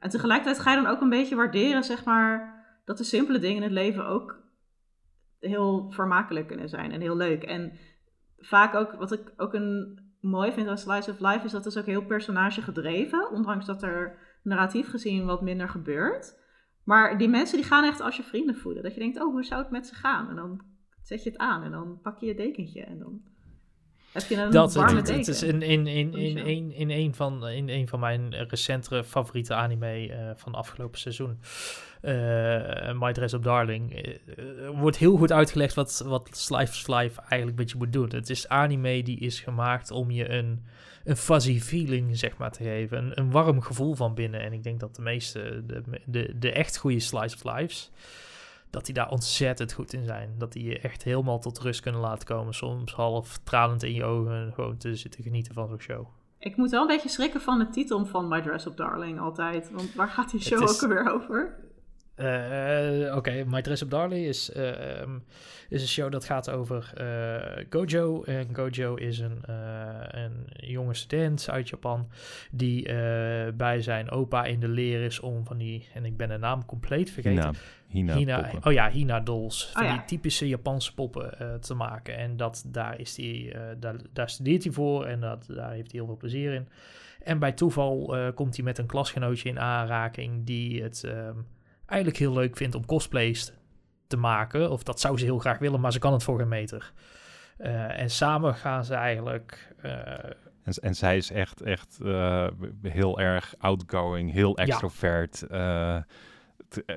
En tegelijkertijd ga je dan ook een beetje waarderen, zeg maar, dat de simpele dingen in het leven ook heel vermakelijk kunnen zijn en heel leuk. En vaak ook, wat ik ook een mooi vind aan Slice of Life is dat het is ook heel personage gedreven. Ondanks dat er narratief gezien wat minder gebeurt. Maar die mensen die gaan echt als je vrienden voelen. Dat je denkt, oh, hoe zou het met ze gaan? En dan zet je het aan en dan pak je je dekentje en dan heb je een dat, warme het, het is in, in, in, in, in, in, een van, in een van mijn recentere favoriete anime uh, van afgelopen seizoen. Uh, My Dress Up Darling. Uh, wordt heel goed uitgelegd wat, wat Slice Life eigenlijk met je moet doen. Het is anime die is gemaakt om je een, een fuzzy feeling zeg maar te geven. Een, een warm gevoel van binnen. En ik denk dat de meeste, de, de, de echt goede Slice of Lives dat die daar ontzettend goed in zijn. Dat die je echt helemaal tot rust kunnen laten komen. Soms half tranend in je ogen gewoon te zitten genieten van zo'n show. Ik moet wel een beetje schrikken van de titel van My Dress Up Darling altijd. Want waar gaat die show ook alweer over? Uh, Oké, My Dress Up Darling is, uh, is een show dat gaat over uh, Gojo. En Gojo is een, een jonge student uit Japan die bij zijn opa in de leer is om van die, en ik ben de naam compleet vergeten. Hina. Hina, oh ja, Hina dolls. Van oh, die typische Japanse poppen te maken. En dat, daar, is die, daar, daar studeert hij voor en dat, daar heeft hij heel veel plezier in. En bij toeval komt hij met een klasgenootje in aanraking die het... Um, eigenlijk heel leuk vindt om cosplays te maken. Of dat zou ze heel graag willen, maar ze kan het voor geen meter. Uh, en samen gaan ze eigenlijk. Uh, en, en, zij is echt, echt uh, heel erg outgoing, heel extrovert. Ja.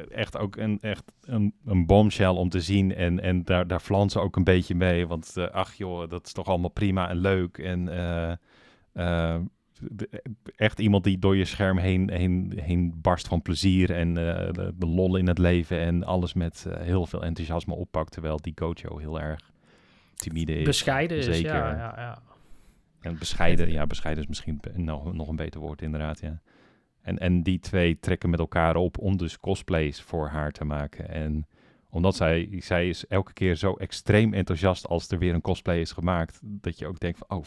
echt ook een, echt een, een bombshell om te zien. En, en daar, daar flant ze ook een beetje mee. Want ach joh, dat is toch allemaal prima en leuk. En echt iemand die door je scherm heen, heen, heen barst van plezier en uh, de, de, lol in het leven en alles met uh, heel veel enthousiasme oppakt, terwijl die Gojo heel erg timide is. Bescheiden is, zeker. ja, ja, ja. En bescheiden, ja, bescheiden is misschien nog, nog een beter woord inderdaad, ja. En, en die twee trekken met elkaar op om dus cosplays voor haar te maken. En omdat zij, zij is elke keer zo extreem enthousiast als er weer een cosplay is gemaakt, dat je ook denkt van, oh,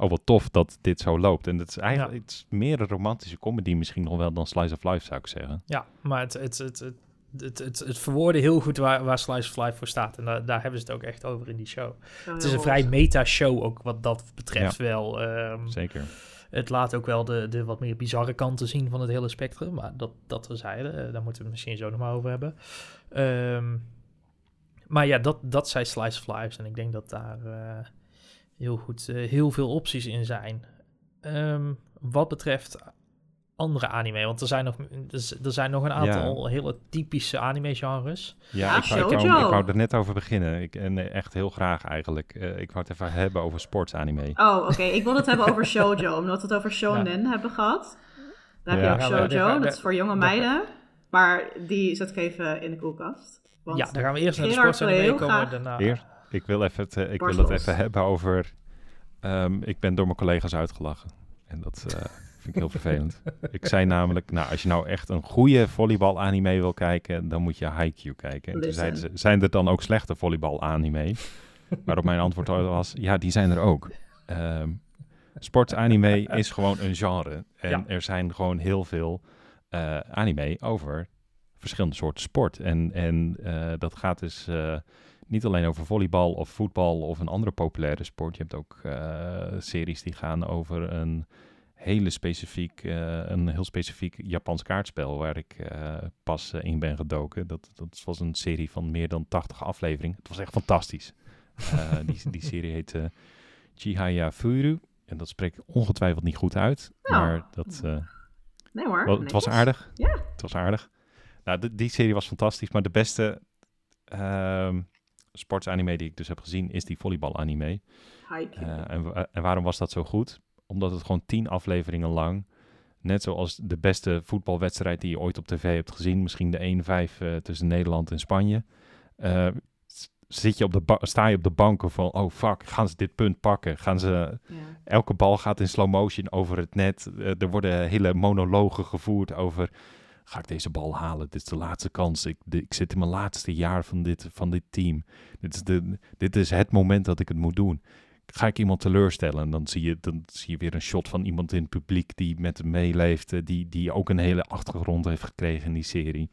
oh wat tof dat dit zo loopt. En het is eigenlijk ja. het meer een romantische comedy misschien nog wel dan Slice of Life, zou ik zeggen. Ja, maar het, het, het, het, het, het, het verwoorden heel goed waar, waar Slice of Life voor staat. En daar, daar hebben ze het ook echt over in die show. het is een vrij meta-show ook wat dat betreft wel. Um, Zeker. Het laat ook wel de, de wat meer bizarre kanten zien van het hele spectrum. Maar dat, dat we zeiden, uh, daar moeten we het misschien zo nog maar over hebben. Um, maar ja, dat, dat zijn Slice of Life. En ik denk dat daar... Uh, heel goed uh, heel veel opties in zijn. Um, wat betreft andere anime, want er zijn nog, er zijn nog een aantal hele typische anime-genres. Ja, ik, wou, ik, wou, ik wou er net over beginnen. Ik, en eh, echt heel graag eigenlijk. Uh, ik wou het even hebben over sportsanime. Oh, oké. Ik wil het hebben over shoujo, omdat we het over shonen ja. hebben gehad. Daar heb je ook shoujo, dat is voor jonge meiden. Maar die zet ik even in de koelkast. Want ja, dan gaan we eerst naar de sportsanime komen. Daarna... Ik wil, even het, uh, ik wil het even hebben over... Um, ik ben door mijn collega's uitgelachen. En dat uh, vind ik heel vervelend. ik zei namelijk, nou, als je nou echt een goede volleybal-anime wil kijken, dan moet je Haikyuu kijken. En toen zeiden ze, zijn er dan ook slechte volleybal-anime? Waarop mijn antwoord was, ja, die zijn er ook. Um, sportanime is gewoon een genre. En ja. er zijn gewoon heel veel uh, anime over verschillende soorten sport. En, en uh, dat gaat dus... Niet alleen over volleybal of voetbal of een andere populaire sport. Je hebt ook uh, series die gaan over een hele specifiek, uh, een heel specifiek Japans kaartspel waar ik uh, pas in ben gedoken. Dat, dat was een serie van meer dan 80 afleveringen. Het was echt fantastisch. die, die serie heet Chihaya Furu. En dat spreek ik ongetwijfeld niet goed uit. Nou, maar dat. nee hoor. Wel, het was aardig. Ja. Het was aardig. Nou, die serie was fantastisch. Maar de beste. Ehm, sportsanime die ik dus heb gezien, is die volleybalanime. Uh, en, en waarom was dat zo goed? Omdat het gewoon tien afleveringen lang, net zoals de beste voetbalwedstrijd die je ooit op tv hebt gezien, misschien de 1-5 uh, eh, tussen Nederland en Spanje, uh, zit je op de sta je op de banken van, oh fuck, gaan ze dit punt pakken? Gaan ze, ja. elke bal gaat in slow motion over het net. er worden hele monologen gevoerd over ga ik deze bal halen? Dit is de laatste kans. Ik, ik zit in mijn laatste jaar van dit, van dit team. Dit is, de, dit is het moment dat ik het moet doen. Ga ik iemand teleurstellen? En dan zie je, dan zie je weer een shot van iemand in het publiek die met hem meeleeft. Eh, die, die ook een hele achtergrond heeft gekregen in die serie.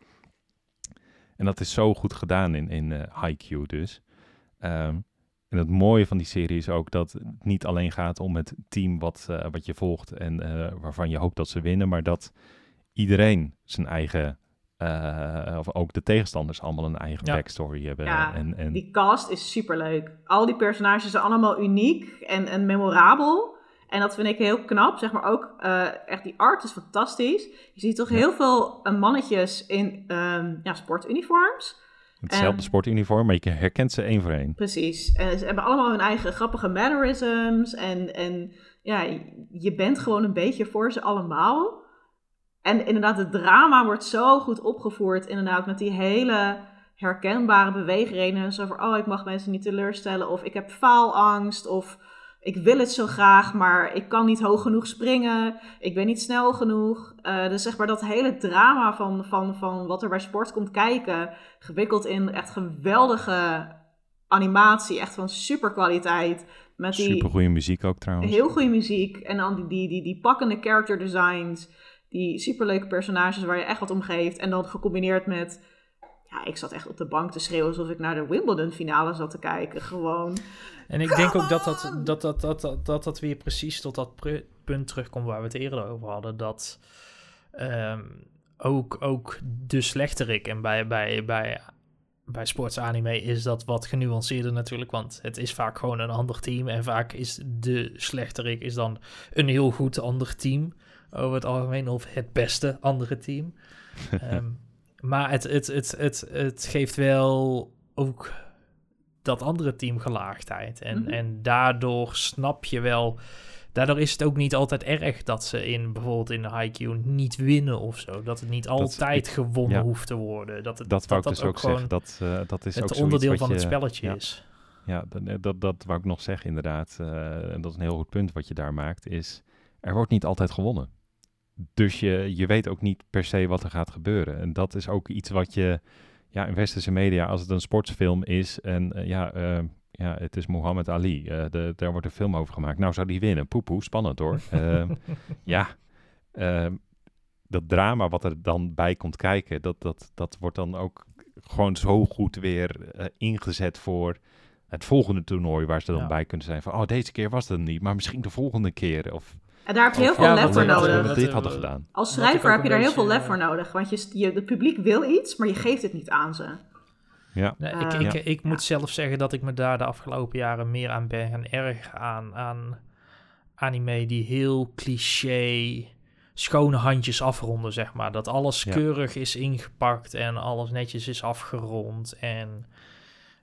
En dat is zo goed gedaan in, in uh, eh, dus. Um, en het mooie van die serie is ook dat het niet alleen gaat om het team wat, uh, wat je volgt en waarvan je hoopt dat ze winnen, maar dat iedereen zijn eigen, uh, of ook de tegenstanders allemaal een eigen backstory hebben. Ja, en, en... die cast is superleuk. Al die personages zijn allemaal uniek en, en memorabel. En dat vind ik heel knap, zeg maar ook. Uh, echt, die art is fantastisch. Je ziet toch heel veel uh, mannetjes in um, ja, sportuniforms. Hetzelfde sportuniform, maar je herkent ze één voor één. Precies. En ze hebben allemaal hun eigen grappige mannerisms. En, en ja, je bent gewoon een beetje voor ze allemaal. En inderdaad, het drama wordt zo goed opgevoerd. Inderdaad, met die hele herkenbare beweegredenen. Zo van, oh, ik mag mensen niet teleurstellen. Of ik heb faalangst. Of ik wil het zo graag, maar ik kan niet hoog genoeg springen. Ik ben niet snel genoeg. Uh, dus zeg maar dat hele drama van, van, van wat er bij sport komt kijken, gewikkeld in echt geweldige animatie, echt van super kwaliteit. Met die super goede muziek ook trouwens. Heel goede muziek. En dan die, die, die, die pakkende character designs. Die superleuke personages waar je echt wat om geeft. En dan gecombineerd met ja, ik zat echt op de bank te schreeuwen alsof ik naar de Wimbledon finale zat te kijken. Gewoon. En ik denk ook dat dat, dat, dat, dat, dat, dat, weer precies tot dat punt terugkomt waar we het eerder over hadden. Dat um, ook, ook de slechterik en bij, bij, bij, bij sportsanime is dat wat genuanceerder natuurlijk. Want het is vaak gewoon een ander team. En vaak is de slechterik is dan een heel goed ander team. Over het algemeen. Of het beste andere team. um, Maar het, het, het, het, het geeft wel ook dat andere team gelaagdheid. En, mhm. en daardoor snap je wel. Daardoor is het ook niet altijd erg dat ze in bijvoorbeeld in de Haikyuu niet winnen of zo. Dat het niet altijd gewonnen hoeft te worden. Dat, het, dat, dat wou ik dus ook zeggen. Dat, uh, dat is het ook onderdeel van het spelletje is. Ja, dat, eh, dat, dat wou ik nog zeggen inderdaad. Uh, en dat is een heel goed punt wat je daar maakt. Is er wordt niet altijd gewonnen. Dus je, je weet ook niet per se wat er gaat gebeuren. En dat is ook iets wat je ja, in westerse media, als het een sportsfilm is en uh, ja, uh, ja, het is Muhammad Ali, uh, de, daar wordt een film over gemaakt. Nou zou die winnen. Poepoe, spannend hoor. Ehm, ja, ehm, dat drama wat er dan bij komt kijken, dat, dat, dat wordt dan ook gewoon zo goed weer ingezet voor het volgende toernooi, waar ze dan bij kunnen zijn van, oh, deze keer was het niet, maar misschien de volgende keer. Of en daar heb je heel veel lef voor nodig. Dat dit hadden gedaan. Als schrijver heb je daar heel veel lef voor nodig. Want je, je, het publiek wil iets, maar je geeft het niet aan ze. Ja. Nee, ik, ik, ik, moet zelf zeggen dat ik me daar de afgelopen jaren meer aan ben gaan erg aan, aan anime die heel cliché schone handjes afronden, zeg maar. Dat alles keurig is ingepakt en alles netjes is afgerond. En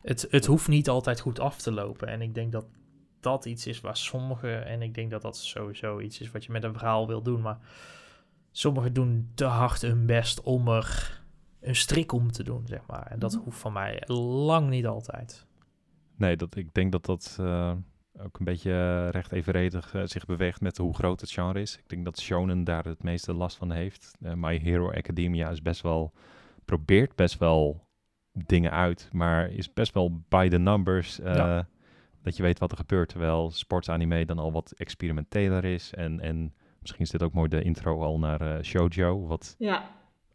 het, het hoeft niet altijd goed af te lopen. En ik denk dat dat iets is waar sommigen, en ik denk dat dat sowieso iets is wat je met een verhaal wil doen, maar sommigen doen te hard hun best om er een strik om te doen, zeg maar. En dat mhm. hoeft van mij lang niet altijd. Nee, dat, ik denk dat dat uh, ook een beetje recht evenredig uh, zich beweegt met hoe groot het genre is. Ik denk dat Shonen daar het meeste last van heeft. Uh, My Hero Academia is best wel, probeert best wel dingen uit, maar is best wel by the numbers. Ja dat je weet wat er gebeurt. Terwijl sportsanime dan al wat experimenteler is. En, en misschien is dit ook mooi de intro al naar uh, shoujo. Wat ja.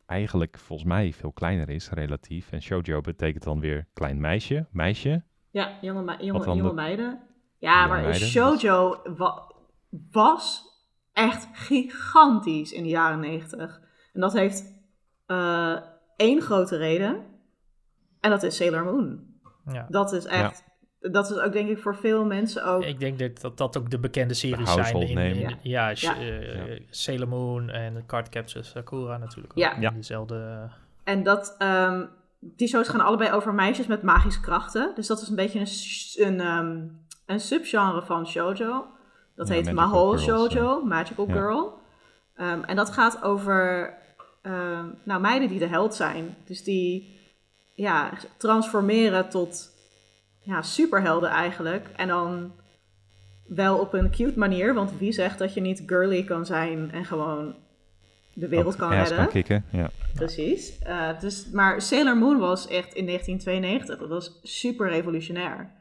eigenlijk volgens mij veel kleiner is relatief. En shoujo betekent dan weer klein meisje, meisje. Ja, jonge, jonge, jonge meiden. Ja, maar meiden, shoujo was echt gigantisch in de jaren negentig. En dat heeft uh, één grote reden. En dat is Sailor Moon. Ja. Dat is echt dat is ook denk ik voor veel mensen ook. Ik denk dat dat, dat ook de bekende series zijn. In, in, ja, ja. Uh, Sailor Moon en Cardcaptors Sakura natuurlijk. Ook ja. In diezelfde... En dat, um, die shows gaan allebei over meisjes met magische krachten. Dus dat is een beetje een, een, um, een subgenre van shoujo. Dat heet Mahou Shoujo, Magical Girl. Um, en dat gaat over nou, meiden die de held zijn. Dus die ja, transformeren tot ja, superhelden eigenlijk. En dan wel op een cute manier, want wie zegt dat je niet girly kan zijn en gewoon de wereld kan redden. Kan kicken, ja. Precies. Uh, dus, maar Sailor Moon was echt in 1992, dat was super revolutionair.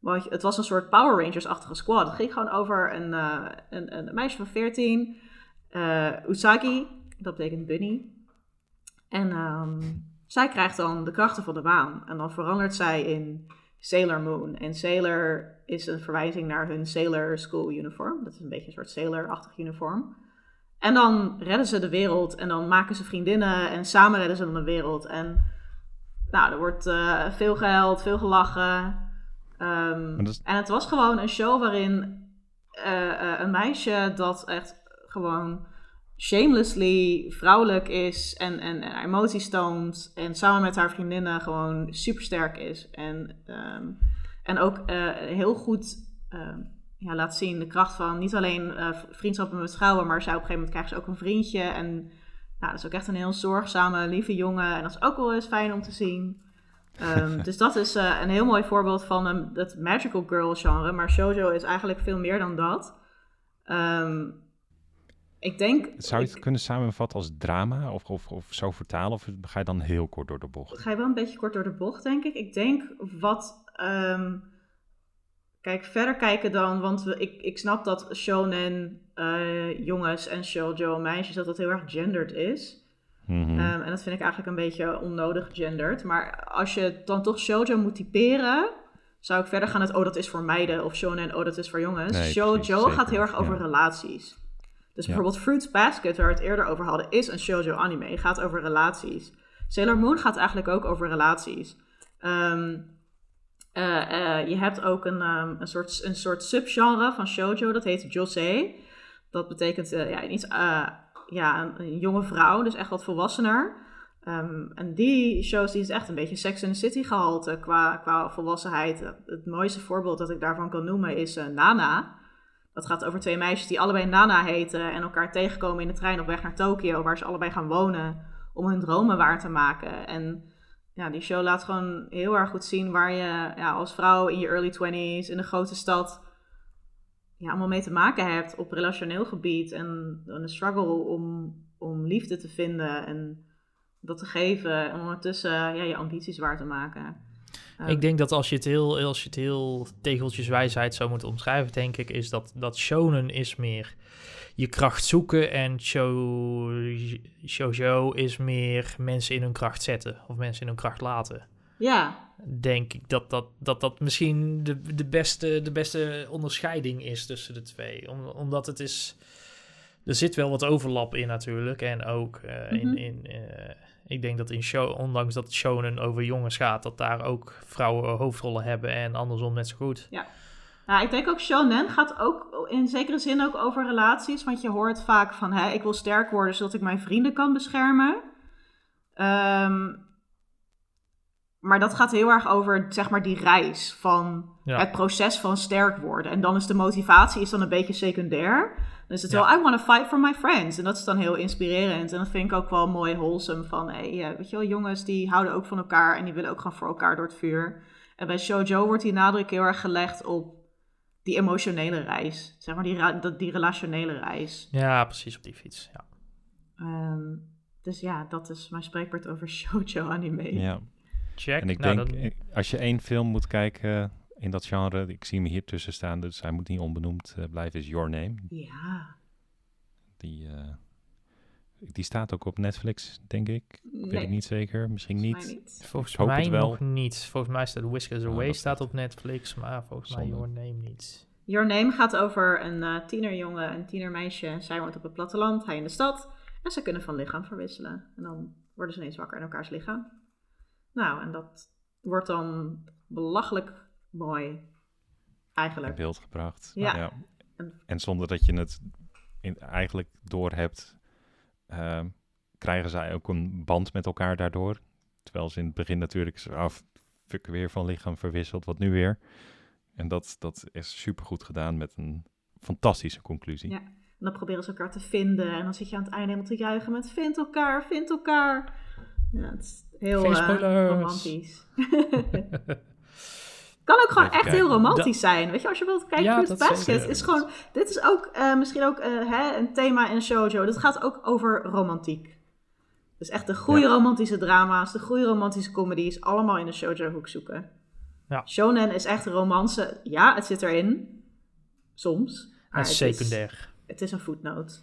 Want het was een soort Power Rangers-achtige squad. Het ging gewoon over een, uh, een, een, meisje van 14, uh, eh, Usagi, dat betekent bunny. En um, zij krijgt dan de krachten van de maan. En dan verandert zij in Sailor Moon. En Sailor is een verwijzing naar hun Sailor School uniform. Dat is een beetje een soort Sailor-achtig uniform. En dan redden ze de wereld en dan maken ze vriendinnen en samen redden ze dan de wereld. En nou, er wordt uh, veel gehuild, veel gelachen. Um, En het was gewoon een show waarin uh, uh, een meisje dat echt gewoon shamelessly vrouwelijk is en, en, en emoties toont. En samen met haar vriendinnen gewoon super sterk is. En, um, en ook uh, heel goed uh, ja, laat zien de kracht van niet alleen uh, vriendschappen met vrouwen, maar zij op een gegeven moment krijgt ze ook een vriendje. En nou, dat is ook echt een heel zorgzame, lieve jongen. En dat is ook wel eens fijn om te zien. Ehm, dus dat is eh, een heel mooi voorbeeld van een, het magical girl genre. Maar shoujo is eigenlijk veel meer dan dat. Ehm, ik denk... Zou je het ik- kunnen samenvatten als drama of, of, of zo vertalen? Of ga je dan heel kort door de bocht? ga je wel een beetje kort door de bocht, denk ik. Ik denk wat. ehm, kijk, verder kijken dan. Want we, ik, ik snap dat shonen eh, jongens en shoujo meisjes. dat dat heel erg gendered is. Mhm. Ehm, en dat vind ik eigenlijk een beetje onnodig gendered. Maar als je dan toch shoujo moet typeren. zou ik verder gaan met. Oh, dat is voor meiden. Of shonen. Oh, dat is voor jongens. Nee, shoujo gaat heel erg over ja. relaties. Dus Ja. bijvoorbeeld Fruits Basket, waar we het eerder over hadden, is een shoujo anime. Gaat over relaties. Sailor Moon gaat eigenlijk ook over relaties. Ehm, eh, eh, je hebt ook een, ehm, een, soort, een soort subgenre van shoujo, dat heet josei. Dat betekent eh, ja, iets, ja, een, een jonge vrouw, dus echt wat volwassener. Ehm, en die shows die is echt een beetje Sex in the City gehalte qua, qua volwassenheid. Het mooiste voorbeeld dat ik daarvan kan noemen is Nana. Dat gaat over twee meisjes die allebei Nana heten en elkaar tegenkomen in de trein op weg naar Tokio, waar ze allebei gaan wonen om hun dromen waar te maken. En ja, die show laat gewoon heel erg goed zien waar je ja, als vrouw in je early 20s in een grote stad ja, allemaal mee te maken hebt op relationeel gebied. En een struggle om, om liefde te vinden en dat te geven. En ondertussen ja, je ambities waar te maken. Ik denk dat als je het heel, als je het heel tegeltjeswijsheid zou moeten omschrijven, denk ik, is dat, dat shonen is meer je kracht zoeken en shou- shoujo is meer mensen in hun kracht zetten of mensen in hun kracht laten. Ja, Denk ik dat dat, dat, dat misschien de, de, beste, de beste onderscheiding is tussen de twee. Om, omdat het is. Er zit wel wat overlap in natuurlijk. En ook eh, in. Mhm. in eh, ik denk dat in show, ondanks dat shonen over jongens gaat, dat daar ook vrouwen hoofdrollen hebben en andersom net zo goed. Nou, ik denk ook shonen gaat ook in zekere zin ook over relaties. Want je hoort vaak van, hè, ik wil sterk worden zodat ik mijn vrienden kan beschermen. Ehm, maar dat gaat heel erg over, zeg maar, die reis van Ja. het proces van sterk worden. En dan is de motivatie is dan een beetje secundair. Dan is het Ja. wel, I want to fight for my friends. En dat is dan heel inspirerend. En dat vind ik ook wel mooi wholesome van, hey, eh, weet je wel, jongens die houden ook van elkaar en die willen ook gewoon voor elkaar door het vuur. En bij shoujo wordt die nadruk heel erg gelegd op die emotionele reis. Zeg maar die, die relationele reis. Ja, precies op die fiets. Ja. Ehm, dus ja, dat is mijn spreekwoord over shoujo anime. Ja. Check. En ik Nou, denk, dan- als je één film moet kijken in dat genre, ik zie hem hier tussen staan, dus hij moet niet onbenoemd eh, blijven, is Your Name. Ja. Die, eh, die staat ook op Netflix, denk ik. Weet Nee, ik niet zeker, misschien volgens niet. mij niet. Volgens Ik hoop mij het wel. nog niet. Volgens mij staat Whiskers Oh, Away staat op Netflix, maar volgens mij. Your Name niet. Your Name gaat over een eh, tienerjongen en tienermeisje. Zij woont op het platteland, hij in de stad. En ze kunnen van lichaam verwisselen. En dan worden ze ineens wakker in elkaars lichaam. Nou, en dat wordt dan belachelijk mooi. in Eigenlijk. beeld gebracht. Ja. En, en zonder dat je het in, eigenlijk door hebt, ehm, krijgen zij ook een band met elkaar daardoor. Terwijl ze in het begin natuurlijk af, fuck weer van lichaam verwisselt, wat nu weer. En dat, dat is supergoed gedaan met een fantastische conclusie. Ja. En dan proberen ze elkaar te vinden. En dan zit je aan het einde helemaal te juichen met vind elkaar, vind elkaar. Ja, het is heel eh, romantisch. kan ook gewoon echt heel romantisch zijn. Weet je, als je wilt kijken Ja, Fruit dat Basket, is gewoon... Dit is ook eh, misschien ook eh, hè, een thema in shoujo. Dat gaat ook over romantiek. Dus echt de goede Ja. romantische drama's, de goede romantische comedies, allemaal in de shoujo-hoek zoeken. Ja. Shonen is echt romance. Ja, het zit erin. Soms. maar het secundair. het is een voetnoot.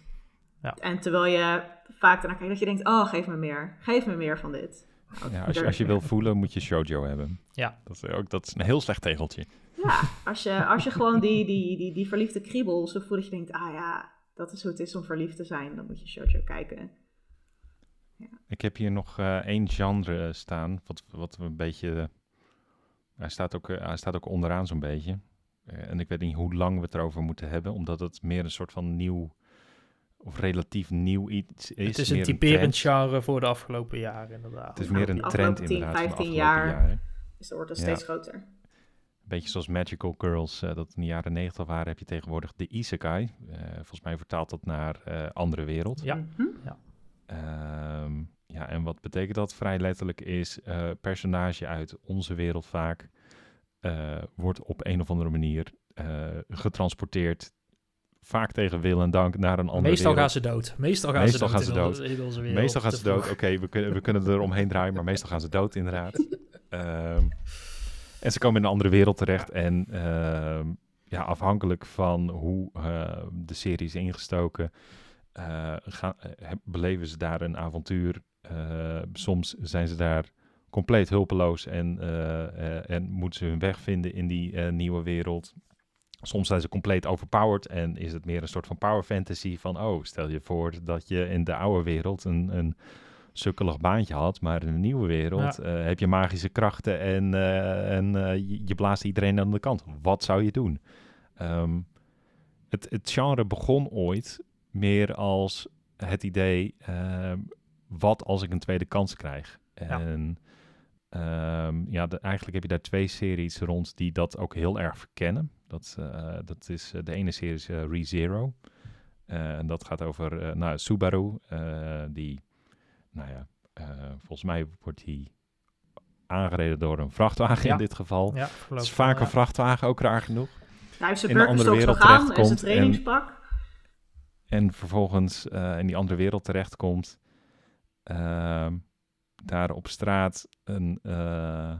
Ja. En terwijl je vaak daarna kijkt dat je denkt, oh, geef me meer. Geef me meer van dit. Nou, Ja, als, je, als je wil voelen, moet je shoujo hebben. Ja. Dat is, ook, dat is een heel slecht tegeltje. Ja, als je, als je gewoon die, die, die, die verliefde kriebel zo voelt dat je denkt, ah ja, dat is hoe het is om verliefd te zijn. Dan moet je shoujo kijken. Ik heb hier nog eh, één genre staan, wat, wat een beetje... hij, staat ook, eh, hij staat ook onderaan zo'n beetje. Eh, en ik weet niet hoe lang we het erover moeten hebben, omdat het meer een soort van nieuw... of relatief nieuw iets is. het is een meer typerend genre voor de afgelopen jaren, inderdaad. Het is meer de een trend 10, inderdaad van de 15 afgelopen jaar. jaren. Dus dat wordt dan Ja. steeds groter. Een beetje zoals Magical Girls, eh, dat in de jaren 90 waren, heb je tegenwoordig de Isekai. Eh, volgens mij vertaalt dat naar eh, andere wereld. Ja. Mhm. Ehm, ja, en wat betekent dat? Vrij letterlijk is eh personage uit onze wereld vaak eh, wordt op een of andere manier eh, getransporteerd. Vaak tegen wil en dank naar een andere Meestal gaan ze dood. Meestal gaan Meestal ze gaan dood. in onze- in onze wereld. Meestal gaan ze dood. Oké, we, kunnen, we kunnen er omheen draaien, maar meestal gaan ze dood inderdaad. Ehm, en ze komen in een andere wereld terecht. En ehm, ja, afhankelijk van hoe eh, de serie is ingestoken, eh, gaan, eh, beleven ze daar een avontuur. Soms zijn ze daar compleet hulpeloos en, en moeten ze hun weg vinden in die nieuwe wereld. Soms zijn ze compleet overpowered en is het meer een soort van power fantasy van, oh, stel je voor dat je in de oude wereld een, een sukkelig baantje had, maar in de nieuwe wereld Ja. eh, heb je magische krachten en, eh, en eh, je, blaast iedereen aan de kant. Wat zou je doen? Ehm, het, het genre begon ooit meer als het idee, ehm, wat als ik een tweede kans krijg? Ja. En ehm, ja, de- eigenlijk heb je daar twee series rond die dat ook heel erg verkennen. Dat, eh, dat is, eh, de ene serie is eh, ReZero. Eh, en dat gaat over eh, nou, Subaru, eh, die, nou ja, eh, volgens mij wordt die aangereden door een vrachtwagen Ja. in dit geval. Ja, Het is vaak wel, een vrachtwagen, ook raar genoeg. Hij heeft zijn in een andere wereld nog aan en zijn terechtkomt en- trainingspak. En vervolgens eh, in die andere wereld terechtkomt. ehm daar op straat een, eh,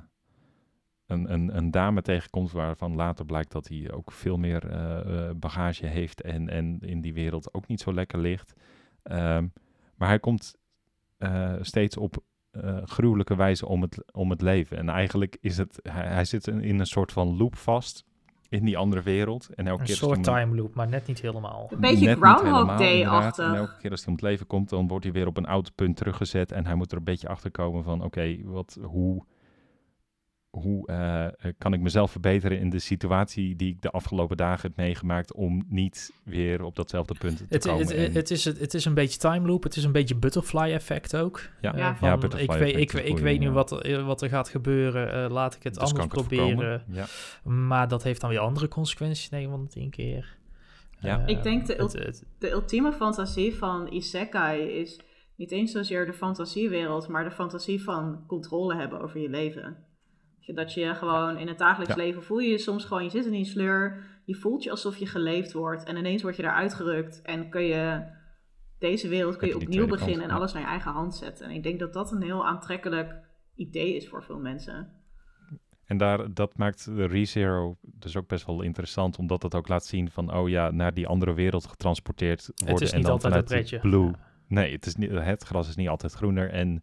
een, een, een dame tegenkomt waarvan later blijkt dat hij ook veel meer eh, eh, bagage heeft en, en in die wereld ook niet zo lekker ligt. Ehm, maar hij komt eh, steeds op eh, gruwelijke wijze om het, om het leven. En eigenlijk is het, hij, hij zit in, in een soort van loop vast in die andere wereld. En elke Een keer soort time loop, maar net niet helemaal. Een beetje Net niet Groundhog helemaal, inderdaad. Day-achtig. En elke keer als hij om het leven komt, dan wordt hij weer op een oud punt teruggezet. En hij moet er een beetje achter komen van, oké, wat, hoe, hoe eh, kan ik mezelf verbeteren in de situatie die ik de afgelopen dagen heb meegemaakt om niet weer op datzelfde punt te Het, komen. het, En- het, is, het is een beetje time loop. Het is een beetje butterfly effect ook. ja, Ja. van, Ja, butterfly ik weet, ik, weet nu ja. wat, eh, wat er gaat gebeuren. eh, laat ik het dus anders kan ik het proberen. Ja. Maar dat heeft dan weer andere consequenties. 9 van de 10 keer. Ja. Ik denk de het- het- De ultieme fantasie van Isekai is niet eens zozeer de fantasiewereld, maar de fantasie van controle hebben over je leven. Dat je gewoon in het dagelijks Ja. leven voel je je soms gewoon, je zit in die sleur, je voelt je alsof je geleefd wordt en ineens word je eruit gerukt en kun je deze wereld kun je opnieuw beginnen en ja. alles naar je eigen hand zetten. En ik denk dat dat een heel aantrekkelijk idee is voor veel mensen. En daar, dat maakt de ReZero dus ook best wel interessant, omdat dat ook laat zien van, oh ja, naar die andere wereld getransporteerd worden. het is en niet dan altijd een pretje. blue Ja. Nee, het, is niet, het gras is niet altijd groener en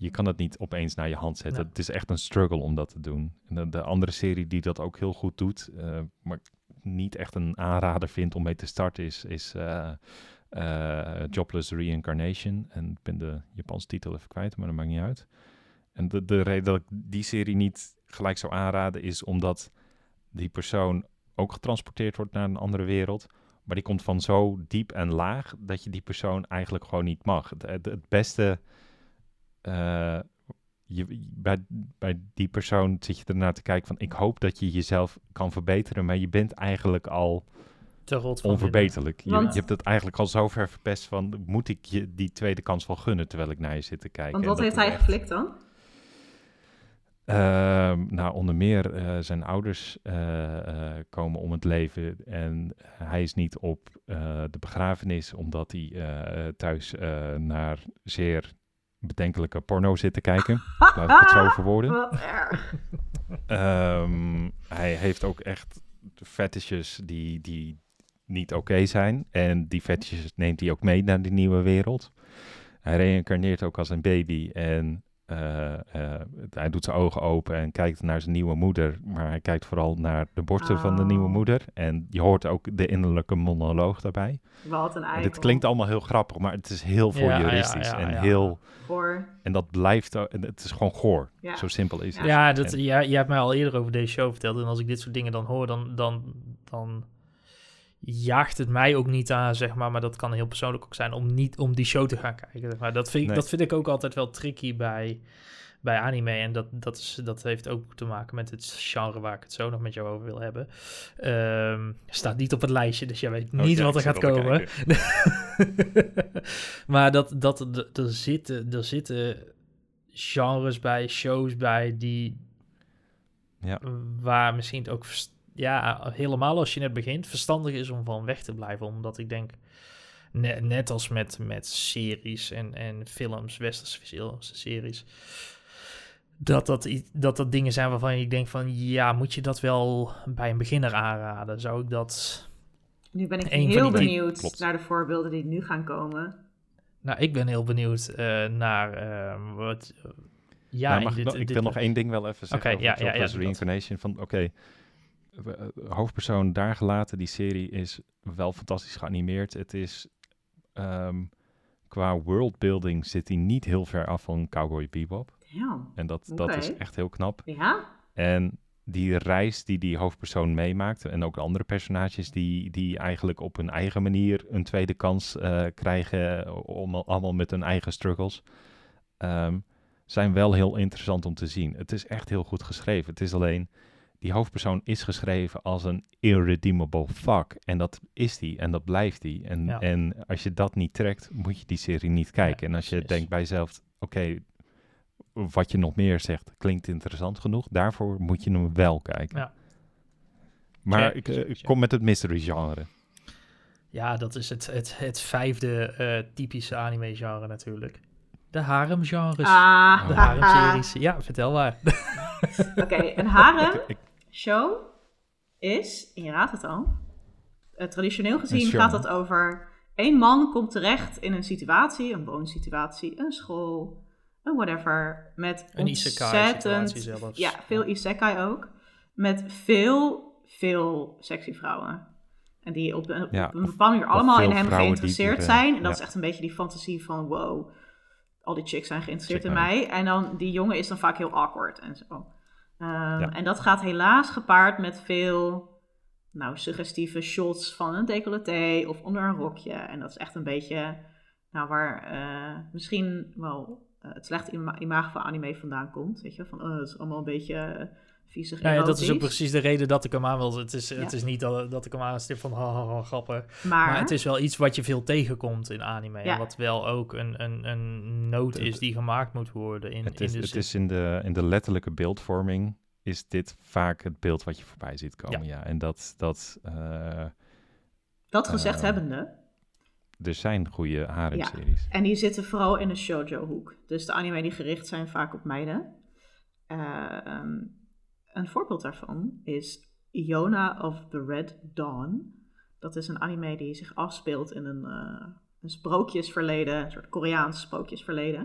je kan het niet opeens naar je hand zetten. Het is echt een struggle om dat te doen. En de, de andere serie die dat ook heel goed doet, eh, maar niet echt een aanrader vindt om mee te starten, is, is eh, eh, Jobless Reincarnation. En ik ben de Japanse titel even kwijt, maar dat maakt niet uit. En de, de reden dat ik die serie niet gelijk zou aanraden, is omdat die persoon ook getransporteerd wordt naar een andere wereld. Maar die komt van zo diep en laag dat je die persoon eigenlijk gewoon niet mag. Het, het beste. Eh, je, bij, bij die persoon zit je ernaar te kijken van ik hoop dat je jezelf kan verbeteren, maar je bent eigenlijk al Te rot van onverbeterlijk. Je, Want- je hebt het eigenlijk al zo ver verpest van moet ik je die tweede kans wel gunnen terwijl ik naar je zit te kijken. Want wat heeft hij echt- geflikt dan? Ehm, nou, onder meer eh, zijn ouders eh, eh, komen om het leven en hij is niet op eh, de begrafenis omdat hij eh, thuis eh, naar zeer bedenkelijke porno zit te kijken. Laat ik het zo verwoorden. Ehm, hij heeft ook echt fetishes die, die niet oké zijn. En die fetishes neemt hij ook mee naar die nieuwe wereld. Hij reïncarneert ook als een baby en eh, eh, hij doet zijn ogen open en kijkt naar zijn nieuwe moeder. Maar hij kijkt vooral naar de borsten van de nieuwe Oh. moeder. En je hoort ook de innerlijke monoloog daarbij. Wat een dit klinkt allemaal heel grappig, maar het is heel Ja, ja, voyeuristisch ja, en heel... En dat blijft... Het is gewoon goor. ja. Zo simpel is het. Ja, dat, En- ja, je hebt mij al eerder over deze show verteld. En als ik dit soort dingen dan hoor, dan, dan, dan jaagt het mij ook niet aan, zeg maar. Maar dat kan heel persoonlijk ook zijn om niet om die show te gaan kijken. zeg Maar dat vind, ik, Nee. dat vind ik ook altijd wel tricky bij, bij anime. En dat, dat, is, dat heeft ook te maken met het genre waar ik het zo nog met jou over wil hebben. Ehm, staat niet op het lijstje, dus jij weet Oh, niet ja, wat er gaat komen. maar dat, dat, er, zitten, er zitten genres bij, shows bij, die Ja. waar misschien het ook ja, helemaal als je net begint, verstandig is om van weg te blijven. Omdat ik denk, ne- net als met, met series en, en films, westerse series, dat dat, dat dat dingen zijn waarvan ik denk van, ja, moet je dat wel bij een beginner aanraden? Zou ik dat... Nu ben ik heel die- benieuwd Klopt. naar de voorbeelden die nu gaan komen. Nou, ik ben heel benieuwd eh, naar eh, wat... ja, Ja, in mag ik, dit- nog- ik dit- wil nog één ding wel even zeggen Oké, over ja, ja, ja, dat. Reincarnation. Van, oké, eh, hoofdpersoon daar gelaten, die serie is wel fantastisch geanimeerd. Het is, ehm, qua worldbuilding zit hij niet heel ver af van Cowboy Bebop. Ja. En dat, dat is echt heel knap. Ja? En die reis die die hoofdpersoon meemaakt en ook de andere personages die, die eigenlijk op hun eigen manier een tweede kans eh, krijgen, eh, om, allemaal met hun eigen struggles, ehm, zijn wel heel interessant om te zien. Het is echt heel goed geschreven. Het is alleen, die hoofdpersoon is geschreven als een irredeemable fuck. En dat is die en dat blijft die. En, Ja. en als je dat niet trekt, moet je die serie niet kijken. en als je precies. denkt bij jezelf, oké, wat je nog meer zegt, klinkt interessant genoeg. Daarvoor moet je hem wel kijken. Ja. Maar ik, eh, ik kom met het mystery genre. Ja, dat is het, het, het vijfde eh, typische anime-genre natuurlijk. De harem-genres. Ah, de haha. harem-series. Ja, vertel maar. Oké, een harem Ik- ik- show is, en je raadt het al, eh, traditioneel gezien gaat het over één man komt terecht in een situatie, een woonsituatie, een school, een whatever, met Een ontzettend, zelfs. ja, veel isekai ook, met veel, veel sexy vrouwen. En die op een, Ja, op een of- bepaalde manier allemaal in hem geïnteresseerd die, zijn. En dat ja. is echt een beetje die fantasie van wow, al die chicks zijn geïnteresseerd in mij. En dan die jongen is dan vaak heel awkward en zo. Ehm, Ja. En dat gaat helaas gepaard met veel nou, suggestieve shots van een decolleté of onder een rokje. En dat is echt een beetje nou, waar eh, misschien wel eh, het slechte ima- imago van anime vandaan komt. Weet je, van oh, het is allemaal een beetje viezig Ja, ja, dat is ook precies de reden dat ik hem aan wil. Het is, het is niet dat, dat ik hem aanstip van haha, grappen. Maar, Maar het is wel iets wat je veel tegenkomt in anime. Ja. Wat wel ook een, een, een noot is die gemaakt moet worden. In, Het in is, de het is in, de, in de letterlijke beeldvorming is dit vaak het beeld wat je voorbij ziet komen. Ja. En dat, dat eh, dat gezegd eh, hebbende, er zijn goede haremseries. En die zitten vooral in de shoujo-hoek. Dus de anime die gericht zijn vaak op meiden. Eh, ehm, een voorbeeld daarvan is Iona of the Red Dawn. Dat is een anime die zich afspeelt in een, eh, een sprookjesverleden, een soort Koreaans sprookjesverleden.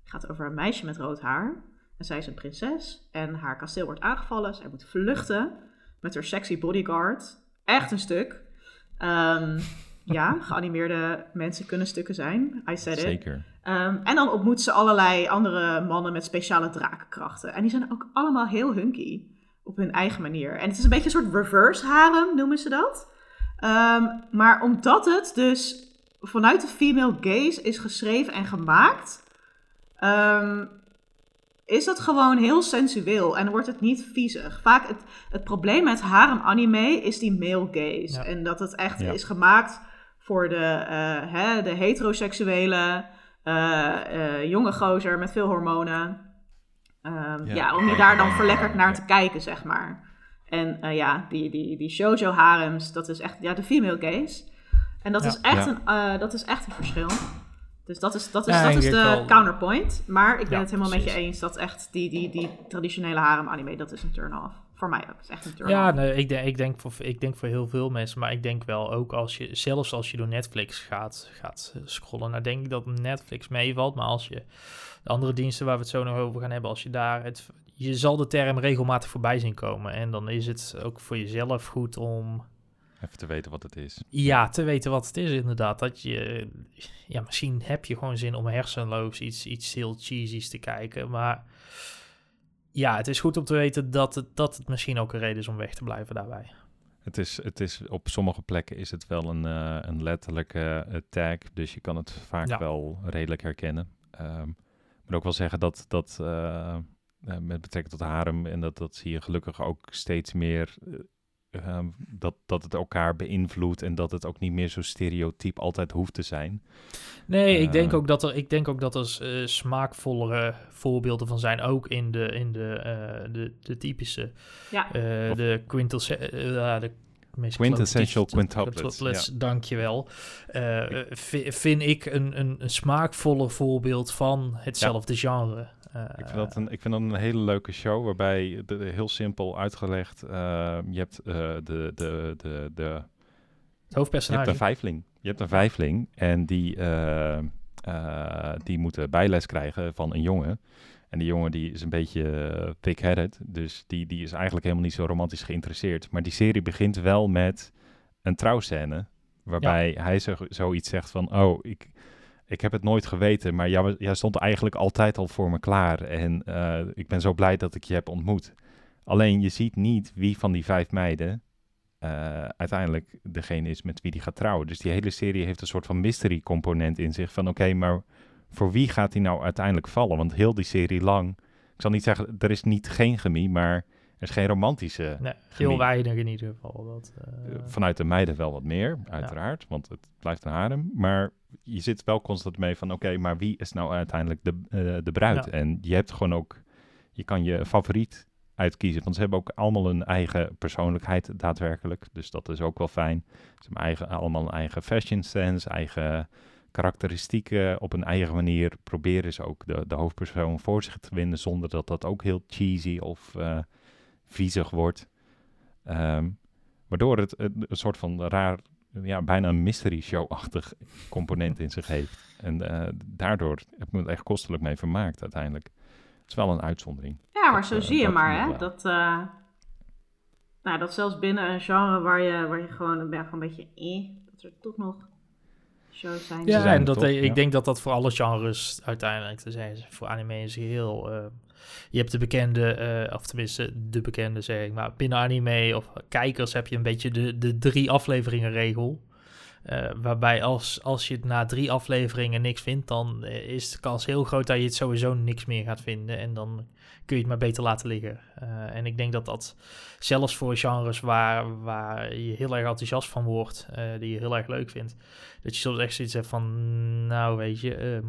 Het gaat over een meisje met rood haar. En zij is een prinses en haar kasteel wordt aangevallen. Zij moet vluchten met haar sexy bodyguard. Echt een stuk. Ehm, ja, geanimeerde mensen kunnen stukken zijn. I said it. Zeker. Ehm, en dan ontmoet ze allerlei andere mannen met speciale drakenkrachten. En die zijn ook allemaal heel hunky. Op hun eigen manier. En het is een beetje een soort reverse harem, noemen ze dat. Ehm, maar omdat het dus vanuit de female gaze is geschreven en gemaakt... ehm, is het gewoon heel sensueel en wordt het niet viezig. Vaak het, het probleem met harem anime is die male gaze. Ja. En dat het echt Ja. is gemaakt voor de, eh, hè, de heteroseksuele eh, eh, jonge gozer met veel hormonen. Ehm, ja, Ja. om je daar dan verlekkerd naar te kijken, zeg maar. En ja, die, die, die shoujo harems, dat is echt ja, de female gaze. En dat, Ja. is echt een, dat is echt een verschil. Dus dat is, dat is, Ja, dat is de counterpoint. Maar ik ben Ja, het helemaal met je eens dat echt die, die, die traditionele harem anime, dat is een turn-off. Voor mij ook, het is echt een turn-off. Ja, nee, ik, denk, ik, denk voor, ik denk voor heel veel mensen, maar ik denk wel ook als je, zelfs als je door Netflix gaat, gaat scrollen, nou denk ik dat Netflix meevalt, maar als je de andere diensten waar we het zo nog over gaan hebben, als je daar het, je zal de term regelmatig voorbij zien komen en dan is het ook voor jezelf goed om Even te weten wat het is. ja, te weten wat het is inderdaad. Dat je, ja, misschien heb je gewoon zin om hersenloos iets, iets heel cheesy's te kijken. Maar ja, het is goed om te weten dat het, dat het misschien ook een reden is om weg te blijven daarbij. Het is, het is, op sommige plekken is het wel een, eh, een letterlijke eh, tag, dus je kan het vaak Ja. wel redelijk herkennen. Maar moet ook wel zeggen dat, dat eh, met betrekking tot harem, en dat, dat zie je gelukkig ook steeds meer, eh, ehm, dat, dat het elkaar beïnvloedt en dat het ook niet meer zo stereotyp altijd hoeft te zijn. Nee, ik denk Eh. ook dat er, ik denk ook dat er eh, smaakvollere voorbeelden van zijn, ook in de, in de, eh, de, de typische, Ja. eh, Of- de ja, Quintessential quintuplets, quintuplets, Dankjewel. Vi- vind ik een, een, een smaakvoller voorbeeld van hetzelfde genre. Eh, Ik vind, dat een, ik vind dat een hele leuke show, waarbij de, de- heel simpel uitgelegd, eh, je hebt eh, de, de, de, de, het je hebt hoofdpersonage. een vijfling. Je hebt een vijfling en die, eh, eh, die moet bijles krijgen van een jongen. En die jongen die is een beetje thick-headed, dus die, die is eigenlijk helemaal niet zo romantisch geïnteresseerd. Maar die serie begint wel met een trouwscène, waarbij hij zo, zoiets zegt van, oh, ik, ik heb het nooit geweten, maar jij, stond eigenlijk altijd al voor me klaar. En eh, ik ben zo blij dat ik je heb ontmoet. Alleen je ziet niet wie van die vijf meiden eh, uiteindelijk degene is met wie die gaat trouwen. Dus die hele serie heeft een soort van mystery component in zich. Van oké, maar voor wie gaat hij nou uiteindelijk vallen? Want heel die serie lang, ik zal niet zeggen, er is niet geen chemie, maar er is geen romantische. Nee, Chemie. heel weinig in ieder geval. Dat, Eh, Vanuit de meiden wel wat meer, uiteraard, want het blijft een harem. Maar je zit wel constant mee van, oké, maar wie is nou uiteindelijk de, eh, de bruid? Ja. En je hebt gewoon ook, je kan je favoriet uitkiezen, want ze hebben ook allemaal een eigen persoonlijkheid daadwerkelijk. Dus dat is ook wel fijn. Ze hebben eigen, allemaal een eigen fashion sense, eigen karakteristieken. Op een eigen manier proberen ze ook de, de hoofdpersoon voor zich te winnen, zonder dat dat ook heel cheesy of eh viezig wordt. Ehm, Waardoor het een, een soort van raar, ja, bijna een mystery show-achtig component in zich heeft. En eh, daardoor heb ik me er echt kostelijk mee vermaakt uiteindelijk. Het is wel een uitzondering. Ja, maar Dat, zo eh, zie je maar, hè. Dat, eh, nou, dat zelfs binnen een genre waar je, waar je gewoon, ben gewoon een beetje eh, dat er toch nog shows zijn. Ja, zijn en dat, ik ja. denk dat dat voor alle genres uiteindelijk te zijn is. Voor anime is heel... je hebt de bekende, eh, of tenminste de bekende zeg ik, maar binnen anime of kijkers heb je een beetje de, de drie afleveringen regel. Eh, waarbij als, als je na drie afleveringen niks vindt, dan eh, is de kans heel groot dat je het sowieso niks meer gaat vinden. En dan kun je het maar beter laten liggen. En ik denk dat dat zelfs voor genres waar, waar je heel erg enthousiast van wordt, die je heel erg leuk vindt, dat je soms echt zoiets hebt van, nou weet je, ehm,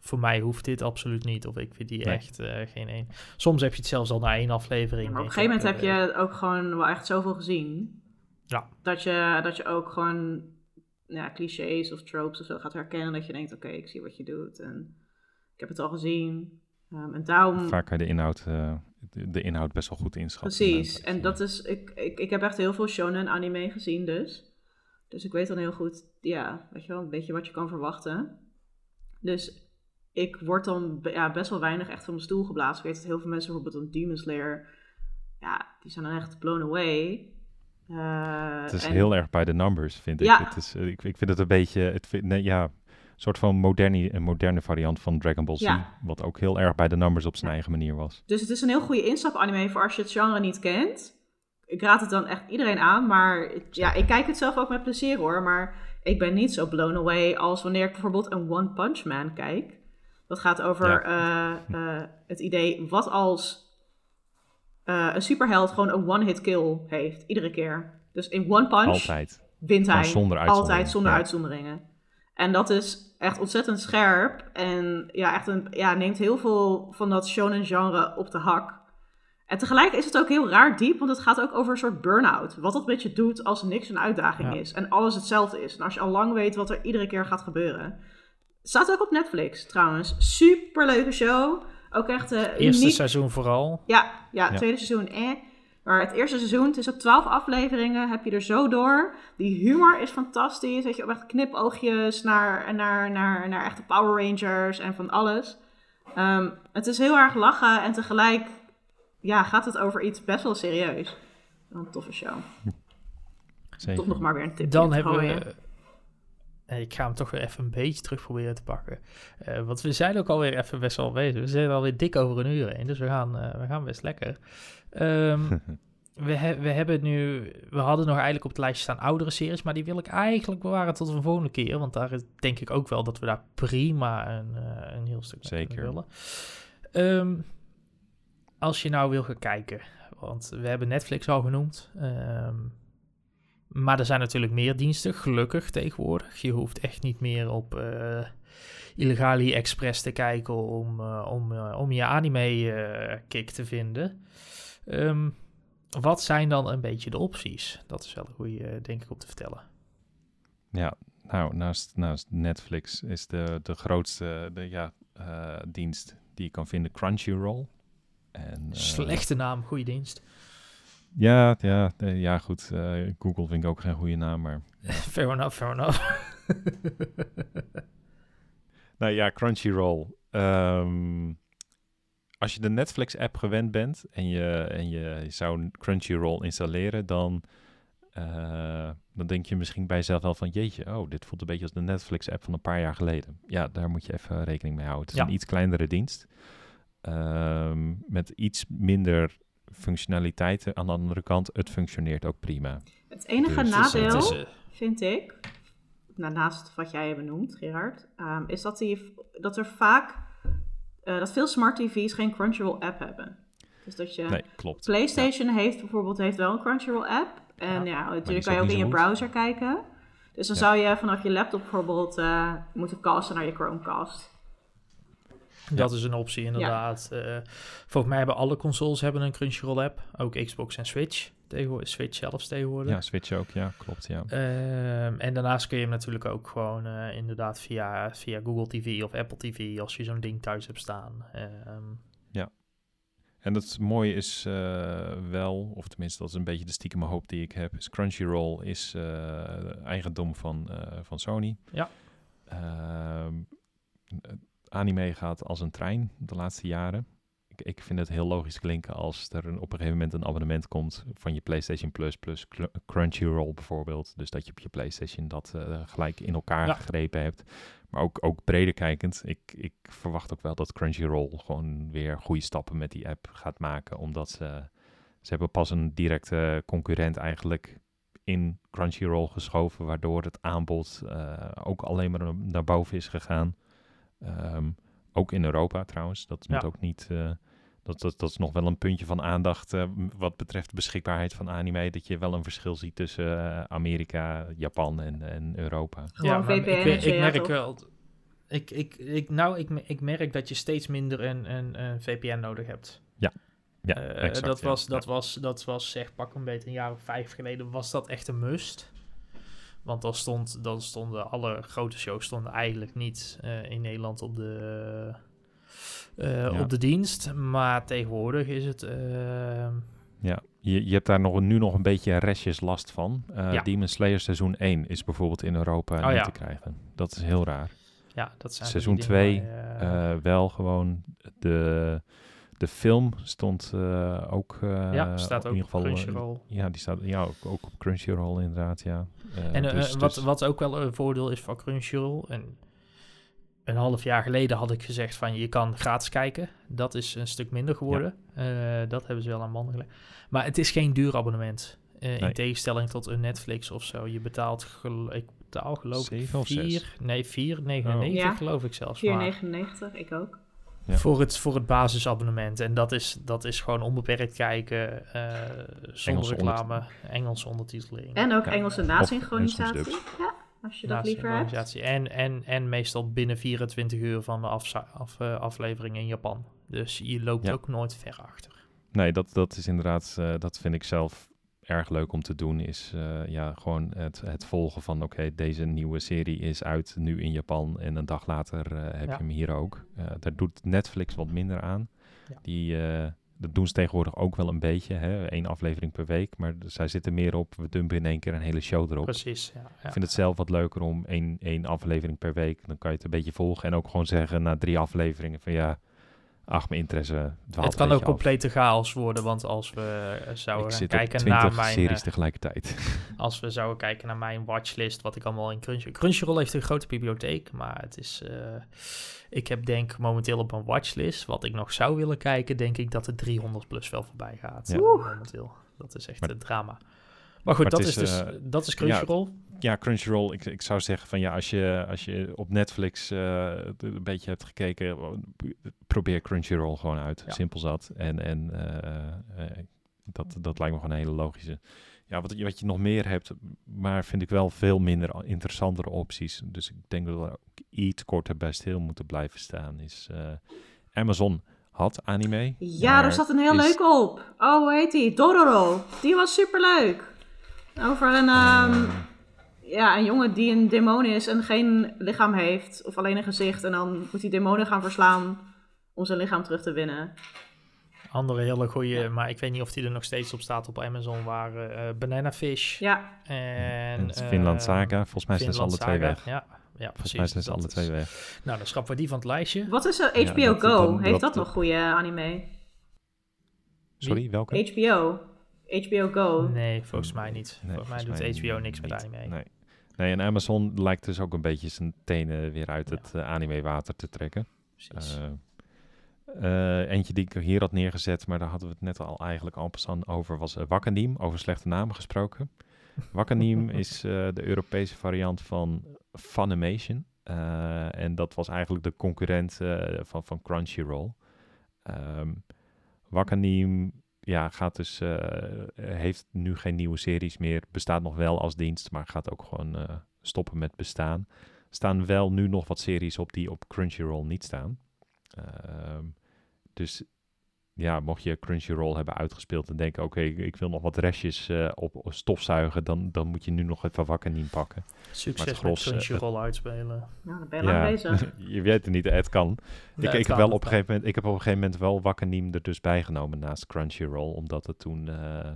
voor mij hoeft dit absoluut niet. Of ik vind die Nee. echt eh, geen één. Soms heb je het zelfs al na één aflevering. Ja, maar op een gegeven moment heb eh, je ook gewoon wel echt zoveel gezien. Ja. Dat je, dat je ook gewoon ja, clichés of tropes of zo gaat herkennen. Dat je denkt, oké, ik zie wat je doet. En ik heb het al gezien. Ehm, en daarom... Vaak kan je de inhoud, eh, de, de inhoud best wel goed inschatten. Precies. En dat is... Ik, ik, ik heb echt heel veel shonen anime gezien dus. Dus ik weet dan heel goed, ja, weet je wel, een beetje wat je kan verwachten. Dus ik word dan ja, best wel weinig echt van mijn stoel geblazen. Ik weet dat heel veel mensen bijvoorbeeld een Demon Slayer... Ja, die zijn dan echt blown away. Eh, Het is en- heel erg bij de numbers, vind ik. Ja. Het is, eh, ik, ik vind het een beetje, het vind, nee, ja, een soort van moderne, een moderne variant van Dragon Ball Z. Ja. Wat ook heel erg bij de numbers op zijn eigen manier was. Dus het is een heel goede instap-anime voor als je het genre niet kent. Ik raad het dan echt iedereen aan, maar ja, ik kijk het zelf ook met plezier hoor. Maar ik ben niet zo blown away als wanneer ik bijvoorbeeld een One Punch Man kijk. Dat gaat over eh, eh, het idee, wat als eh, een superheld gewoon een one-hit kill heeft, iedere keer. Dus in One Punch Altijd. wint hij. zonder. Altijd zonder Ja. uitzonderingen. En dat is echt ontzettend scherp. En ja, echt een, ja, neemt heel veel van dat shonen genre op de hak. En tegelijk is het ook heel raar diep, want het gaat ook over een soort burn-out. Wat dat met je doet als er niks een uitdaging Ja. is. En alles hetzelfde is. En als je al lang weet wat er iedere keer gaat gebeuren. Staat ook op Netflix trouwens. Super leuke show. Ook echt eh Eerste uniek. seizoen vooral. Ja, ja, Ja. tweede seizoen, eh. Maar het eerste seizoen, het is op twaalf afleveringen, heb je er zo door. Die humor is fantastisch. Weet je, ook echt knipoogjes naar, naar, naar, naar echte Power Rangers en van alles. Ehm, het is heel erg lachen en tegelijk ja, gaat het over iets best wel serieus. Een toffe show. Zeker. Toch nog maar weer een tip. Dan hebben we... eh, Ik ga hem toch weer even een beetje terug proberen te pakken. Eh, want we zijn ook alweer even best wel bezig. We zijn alweer dik over een uur heen, dus we gaan, eh, we gaan best lekker. Ehm, we, he- we hebben nu, we hadden nog eigenlijk op het lijstje staan oudere series, maar die wil ik eigenlijk bewaren tot een volgende keer, want daar denk ik ook wel dat we daar prima een, een heel stuk Zeker. willen. Ehm, als je nou wil gaan kijken, want we hebben Netflix al genoemd, ehm, maar er zijn natuurlijk meer diensten, gelukkig tegenwoordig. Je hoeft echt niet meer op eh Illegali Express te kijken om, eh, om, eh, om je anime-kick te vinden. Ehm, wat zijn dan een beetje de opties? Dat is wel een goede, denk ik, om te vertellen. Ja, nou, naast, naast Netflix is de, de grootste de, ja, dienst die je kan vinden Crunchyroll. En, Slechte naam, goede dienst. Ja, ja, ja goed. eh, Google vind ik ook geen goede naam, maar... fair enough, fair enough. Nou ja, Crunchyroll. Ehm, als je de Netflix-app gewend bent en je, en je zou Crunchyroll installeren, dan, eh, dan denk je misschien bij jezelf wel van, jeetje, oh, dit voelt een beetje als de Netflix-app van een paar jaar geleden. Ja, daar moet je even rekening mee houden. Het is Ja. een iets kleinere dienst, ehm, met iets minder functionaliteiten. Aan de andere kant, het functioneert ook prima. Het enige Dus is- nadeel, eh, vind ik, nou, naast wat jij benoemt, Gerard, ehm, is dat, die, dat er vaak, eh, dat veel smart TV's geen Crunchyroll app hebben. Dus dat je, Nee, klopt. PlayStation heeft bijvoorbeeld heeft wel een Crunchyroll app. En ja, natuurlijk kan je ook in je goed. browser kijken. Dus dan Ja. zou je vanaf je laptop bijvoorbeeld eh, moeten casten naar je Chromecast. Dat is een optie, inderdaad. Eh, volgens mij hebben alle consoles hebben een Crunchyroll-app. Ook Xbox en Switch. Tegenwoordig, Switch zelfs tegenwoordig. Ja, Switch ook, ja, klopt, ja. Ehm, en daarnaast kun je hem natuurlijk ook gewoon eh, inderdaad via, via Google TV of Apple TV als je zo'n ding thuis hebt staan. Ehm, En het mooie is eh, wel, of tenminste dat is een beetje de stiekeme hoop die ik heb, is Crunchyroll is eh, eigendom van, eh, van Sony. Ja. Anime gaat als een trein de laatste jaren. Ik, ik vind het heel logisch klinken als er een, op een gegeven moment een abonnement komt van je PlayStation Plus plus Cr- Crunchyroll bijvoorbeeld. Dus dat je op je PlayStation dat eh, gelijk in elkaar Ja. gegrepen hebt. Maar ook, ook breder kijkend, ik, ik verwacht ook wel dat Crunchyroll gewoon weer goede stappen met die app gaat maken. Omdat ze, ze hebben pas een directe concurrent eigenlijk in Crunchyroll geschoven, waardoor het aanbod eh, ook alleen maar naar boven is gegaan. Ehm, ook in Europa trouwens, dat moet Ja. ook niet... eh, dat, dat, dat is nog wel een puntje van aandacht eh, wat betreft de beschikbaarheid van anime. Dat je wel een verschil ziet tussen eh, Amerika, Japan en, en Europa. Gewoon maar VPN ik, ik ja, merk wel... Ik, ik, ik, nou, ik, ik merk dat je steeds minder een, een, een VPN nodig hebt. Ja, Eh, exact, dat, ja. was, dat, Ja. was, dat was, zeg, pak een beetje een jaar of vijf geleden, was dat echt een must. Want dan, stond, dan stonden alle grote shows stonden eigenlijk niet eh, in Nederland op de, eh, Ja. op de dienst. Maar tegenwoordig is het... ehm, Ja, je, je hebt daar nog, nu nog een beetje restjes last van. Eh Ja. Demon Slayer seizoen 1 is bijvoorbeeld in Europa Oh niet ja. te krijgen. Dat is heel raar. ja, dat zijn Seizoen van die dingen 2, waar je, Eh, wel gewoon de, de film stond eh, ook eh, ja, staat ook in ieder geval. op eh, Crunchyroll. ja, die staat ja, ook, ook op Crunchyroll inderdaad, ja. En eh, dus- wat, dus- wat ook wel een voordeel is van Crunchyroll. En een half jaar geleden had ik gezegd van je kan gratis kijken. Dat is een stuk minder geworden. Eh, dat hebben ze wel aan banden gelegd. Maar het is geen duur abonnement. Eh, In tegenstelling tot een Netflix of zo. Je betaalt, gel- ik betaal geloof ik Zeven of zes? vier, nee 4,99 Ja. geloof ik zelfs. maar 4,99, ik ook. Ja. Voor, het, voor het basisabonnement. En dat is, dat is gewoon onbeperkt kijken. eh, zonder Engelse reclame. Engelse ondertiteling. En ook Ja. Engelse nasynchronisatie. Ja, als je dat liever hebt. En, en, en meestal binnen 24 uur van de af, eh, aflevering in Japan. Dus je loopt Ja. ook nooit ver achter. Nee, dat, dat is inderdaad, eh, dat vind ik zelf erg leuk om te doen. Is eh, ja, gewoon het, het volgen van, oké, deze nieuwe serie is uit nu in Japan. En een dag later eh, heb Ja. je hem hier ook. Eh, daar doet Netflix wat minder aan. Ja. Die, dat doen ze tegenwoordig ook wel een beetje. Hè? Eén aflevering per week. Maar zij zitten meer op, we dumpen in één keer een hele show erop. Precies. Ja, ja. Ik vind het zelf wat leuker om één, één aflevering per week. Dan kan je het een beetje volgen. En ook gewoon zeggen na drie afleveringen van ja, ach, mijn interesse het kan een ook af. complete chaos worden, want als we zouden gaan kijken naar 20 mijn, series eh, tegelijkertijd. als we zouden kijken naar mijn watchlist, wat ik allemaal in Crunchyroll... Crunchyroll heeft een grote bibliotheek, maar het is... eh, ik heb denk momenteel op mijn watchlist, wat ik nog zou willen kijken, denk ik dat de 300 plus wel voorbij gaat. Ja. eh, momenteel. Dat is echt Maar- het drama. Maar goed, Maar dat het is, is, dus eh, dat is Crunchyroll. Ja, Crunchyroll, ik, ik zou zeggen van ja, als je, als je op Netflix eh, een beetje hebt gekeken, probeer Crunchyroll gewoon uit. Ja. Simpel zat. En, en eh, eh, dat, dat lijkt me gewoon een hele logische. Ja, wat, je- wat je nog meer hebt, maar vind ik wel veel minder interessantere opties. Dus ik denk dat we ook iets korter bij stil moeten blijven staan. Is eh, Amazon had anime. Ja, daar zat een heel is- leuk op. Oh, hoe heet die? Dororo. Die was superleuk. Over een, ehm, Eh, ja, een jongen die een demon is en geen lichaam heeft. Of alleen een gezicht. En dan moet hij demonen gaan verslaan om zijn lichaam terug te winnen. Andere hele goede, maar ik weet niet of die er nog steeds op staat op Amazon, waren eh Banana Fish Ja, en... en eh, Finland Saga, volgens mij zijn ze alle twee weg. Ja, ja Volgens precies. mij zijn ze alle is- twee weg. Nou, dan schrappen we die van het lijstje. wat is er? Ja, HBO dat- Go. dan- Heeft dat- dat nog goede anime? Sorry, welke? HBO. HBO Go. Nee, volgens mij niet. Nee, volgens mij volgens doet mij HBO niks met niet. anime. Nee. nee, en Amazon lijkt dus ook een beetje zijn tenen weer uit Ja. het eh, anime-water te trekken. Precies. Eh, eh, eentje die ik hier had neergezet, maar daar hadden we het net al eigenlijk al aan over, was uh, Wakanim, over slechte namen gesproken. Wakanim is eh, de Europese variant van Funimation. Eh, en dat was eigenlijk de concurrent eh, van, van Crunchyroll. Ehm Wakanim ja, gaat dus, eh, heeft nu geen nieuwe series meer. Bestaat nog wel als dienst, maar gaat ook gewoon eh, stoppen met bestaan. Staan wel nu nog wat series op die op Crunchyroll niet staan. Ehm, dus ja, mocht je Crunchyroll hebben uitgespeeld en denken, oké, ik- ik wil nog wat restjes eh, op, op stofzuigen, dan, dan moet je nu nog even Wakanim pakken. Succes het met gros, eh, Crunchyroll uitspelen. Nou, dan ben je lang bezig. je weet het niet, het kan. Nee, ik, het ik, heb kan, wel op een gegeven moment, ik heb op een gegeven moment wel Wakanim er dus bijgenomen naast Crunchyroll, omdat het toen... eh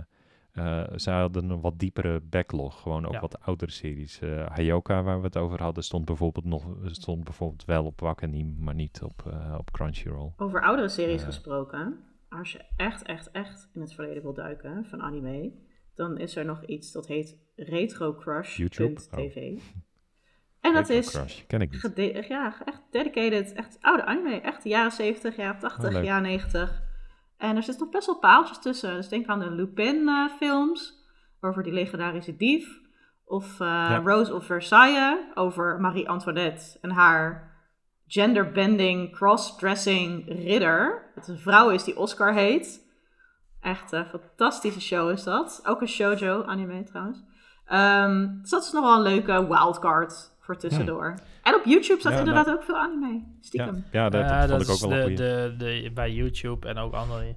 eh, ze hadden een wat diepere backlog, gewoon ook Ja. wat oudere series. Eh Hayoka, waar we het over hadden, stond bijvoorbeeld, nog, stond bijvoorbeeld wel op Wakanim, maar niet op, eh, op Crunchyroll. Over oudere series Ja. gesproken. Als je echt, echt, echt in het verleden wil duiken van anime, dan is er nog iets dat heet retrocrush.tv. En dat Retro is Crush, ken ik niet. gede- ja, echt dedicated, echt oude anime. Echt de jaren 70, jaren 80, Oh, leuk. jaren 90. En er zitten nog best wel paaltjes tussen. Dus denk aan de Lupin-films over die legendarische dief. Of eh, Ja. Rose of Versailles over Marie-Antoinette en haar genderbending, crossdressing ridder. Dat een vrouw is die Oscar heet. Echt een fantastische show is dat. Ook een shoujo anime trouwens. Ehm, dus dat is nog wel een leuke wildcard voor tussendoor. En op YouTube staat Ja, inderdaad nou- ook veel anime. Stiekem. ja dat, Ja, dat vond ik ook is wel de, de, de, bij YouTube en ook andere.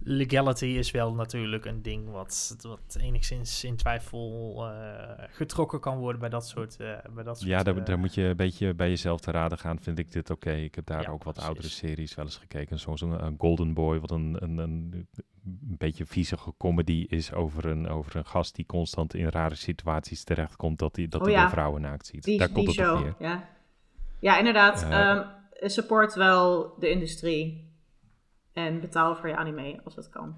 Legality is wel natuurlijk een ding wat, wat enigszins in twijfel eh, getrokken kan worden bij dat soort. eh, bij dat soort Ja, daar, eh, daar moet je een beetje bij jezelf te raden gaan. Vind ik dit oké? Ik heb daar Ja, ook wat precies. oudere series wel eens gekeken. Zoals een, een Golden Boy, wat een, een, een, een beetje viezige comedy is over een, over een gast die constant in rare situaties terechtkomt. Dat hij dat Oh hij ja. weer vrouwen naakt ziet. Die, daar komt die het op show. neer. Ja. ja, inderdaad. Eh. ehm, support wel de industrie. En betaal voor je anime als het kan.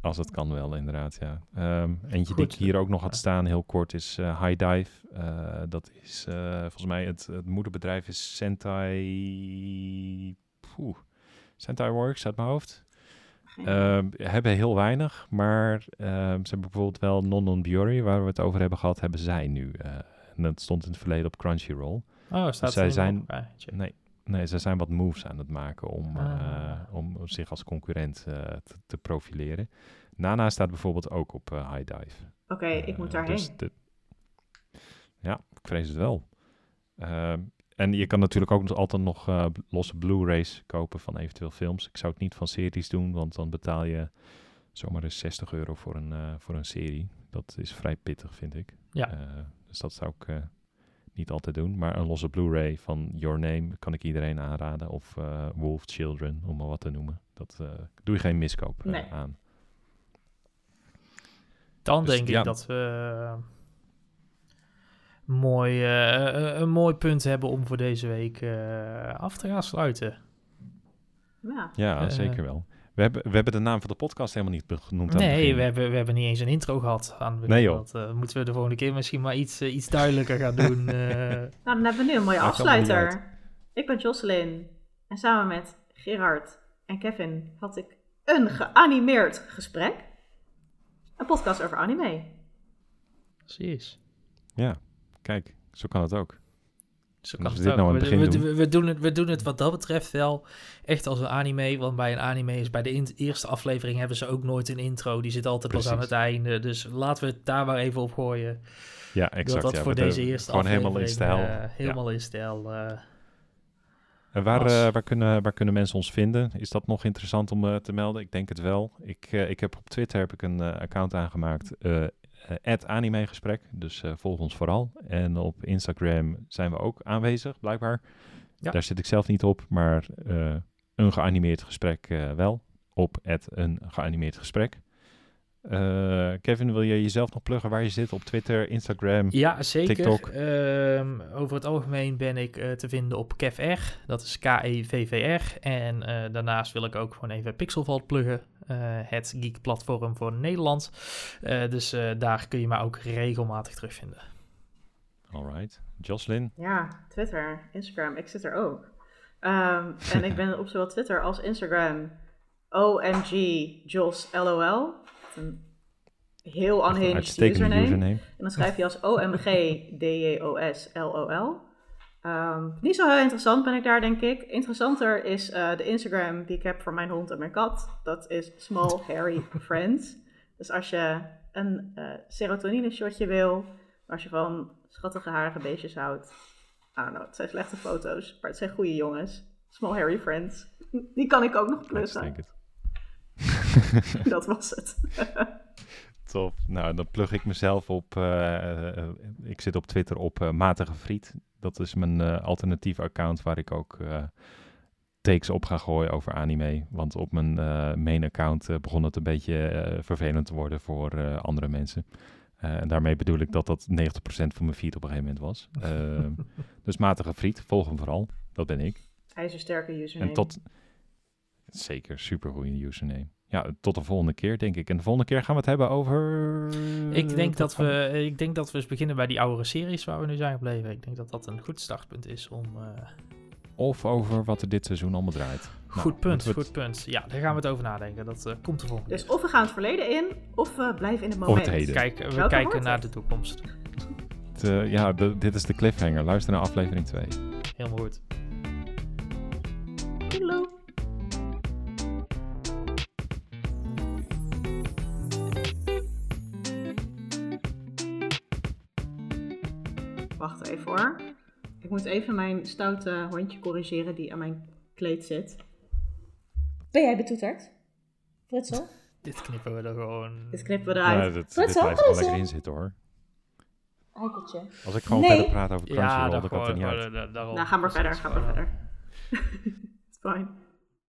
Als het kan wel, inderdaad, ja. Ehm, eentje die ik hier ook nog had staan, heel kort, is eh, High Dive. Eh, dat is eh, volgens mij het, het moederbedrijf is Sentai... Poeh, Sentai Works uit mijn hoofd. Ehm, hebben heel weinig, maar ehm, ze hebben bijvoorbeeld wel Non Non Buri, waar we het over hebben gehad, hebben zij nu. eh, en dat stond in het verleden op Crunchyroll. Oh, staat zij er zijn-. Check. Nee, nee, ze zijn wat moves aan het maken om, Ah. eh, om zich als concurrent eh, te, te profileren. Nana staat bijvoorbeeld ook op eh, High Dive. Oké, ik moet daarheen. dus de- ja, ik vrees het wel. Ehm, en je kan natuurlijk ook nog altijd nog losse Blu-rays kopen van eventueel films. Ik zou het niet van series doen, want dan betaal je zomaar eens 60 euro voor een, voor een serie. Dat is vrij pittig, vind ik. Ja. Dus dat zou ik niet altijd doen. Maar een losse Blu-ray van Your Name kan ik iedereen aanraden. Of eh, Wolf Children, om maar wat te noemen. Dat eh, doe je geen miskoop eh, Nee. aan. Dan Dus denk ja. ik dat we mooi, eh, een mooi punt hebben om voor deze week eh, af te gaan sluiten. Ja. Ja, zeker wel. We hebben, we hebben de naam van de podcast helemaal niet genoemd Nee, we hebben, we hebben niet eens een intro gehad aan het begin. Nee, joh. Dat eh, moeten we de volgende keer misschien maar iets, eh, iets duidelijker gaan doen. eh. Nou, dan hebben we nu een mooie er afsluiter. Ik ben Jocelyn. En samen met Gerard en Kevin had ik een geanimeerd gesprek. een podcast over anime. Precies. Ja, kijk, zo kan het ook. Zo kan dit nou het we, begin we- doen. we doen het, we doen het wat dat betreft wel echt als een anime. Want bij een anime is bij de in- eerste aflevering hebben ze ook nooit een intro. Die zit altijd pas aan Precies. het einde. Dus laten we het daar maar even op gooien. Ja, exact. dat dat ja, voor deze eerste Gewoon aflevering helemaal in stijl. eh, helemaal in stijl. eh, En waar, eh, waar, kunnen, waar kunnen mensen ons vinden? Is dat nog interessant om te melden? Ik denk het wel. Ik, ik heb op Twitter heb ik een account aangemaakt. Eh eh, @animegesprek. Dus eh, volg ons vooral. En op Instagram zijn we ook aanwezig, blijkbaar. Ja. Daar zit ik zelf niet op, maar eh, een geanimeerd gesprek wel. Op een geanimeerd gesprek. Eh, Kevin, wil je jezelf nog pluggen waar je zit op Twitter, Instagram? Ja, zeker. TikTok. Ehm, over het algemeen ben ik eh, te vinden op KevR. Dat is K-E-V-V-R. En eh, daarnaast wil ik ook gewoon even Pixelvault pluggen. eh, het geek-platform voor Nederland. Eh, dus eh, daar kun je mij ook regelmatig terugvinden. Alright. Jocelyn? Ja, Twitter, Instagram, ik zit er ook. Ehm, en ik ben op zowel Twitter als Instagram OMG Jos LOL. Een heel een unhinged uitstekende username. username. En dan schrijf je als OMG DJOS LOL. Ehm, niet zo heel interessant ben ik daar, denk ik. Interessanter is eh, de Instagram die ik heb voor mijn hond en mijn kat. Dat is Small Hairy Friends. Dus als je een eh serotonine shotje wil, als je van schattige harige beestjes houdt. Don't know, het zijn slechte foto's, maar het zijn goede jongens. Small Hairy Friends. Die kan ik ook nog plussen. Dat was het. Top. Nou, dan plug ik mezelf op. eh, eh, ik zit op Twitter op eh, Matige Friet. Dat is mijn eh, alternatief account waar ik ook takes op ga gooien over anime. Want op mijn main account begon het een beetje vervelend te worden voor andere mensen. En daarmee bedoel ik dat dat 90% van mijn feed op een gegeven moment was. Dus Matige Friet, volg hem vooral. Dat ben ik. IJzersterke username. En tot... Zeker, super goede username. Ja, tot de volgende keer, denk ik. En de volgende keer gaan we het hebben over... Ik denk, dat we, ik denk dat we eens beginnen bij die oudere series waar we nu zijn gebleven. Ik denk dat dat een goed startpunt is om... eh, Of over wat er dit seizoen allemaal draait. Nou, goed punt, het- goed punt. Ja, daar gaan we het over nadenken. Dat eh, komt de volgende Dus keer. of we gaan het verleden in, of we blijven in het Of moment. het heden. Kijk, we Welke kijken naar het? de toekomst. het, eh, ja, de- dit is de cliffhanger. Luister naar aflevering 2. Helemaal goed. Hallo. Wacht even hoor. Ik moet even mijn stoute hondje corrigeren die aan mijn kleed zit. Ben jij betoeterd? Fritsel? Dit knippen we er gewoon... Dit knippen we Ja, eruit. dit, dit blijft gewoon Fritsel. lekker in zitten hoor. Eikeltje. Als ik gewoon Nee. verder praat over Ja, Crunchyroll, daar dan kan het er niet uit. daar- daarom. Nou, ga maar verder, ga maar verder. It's fine.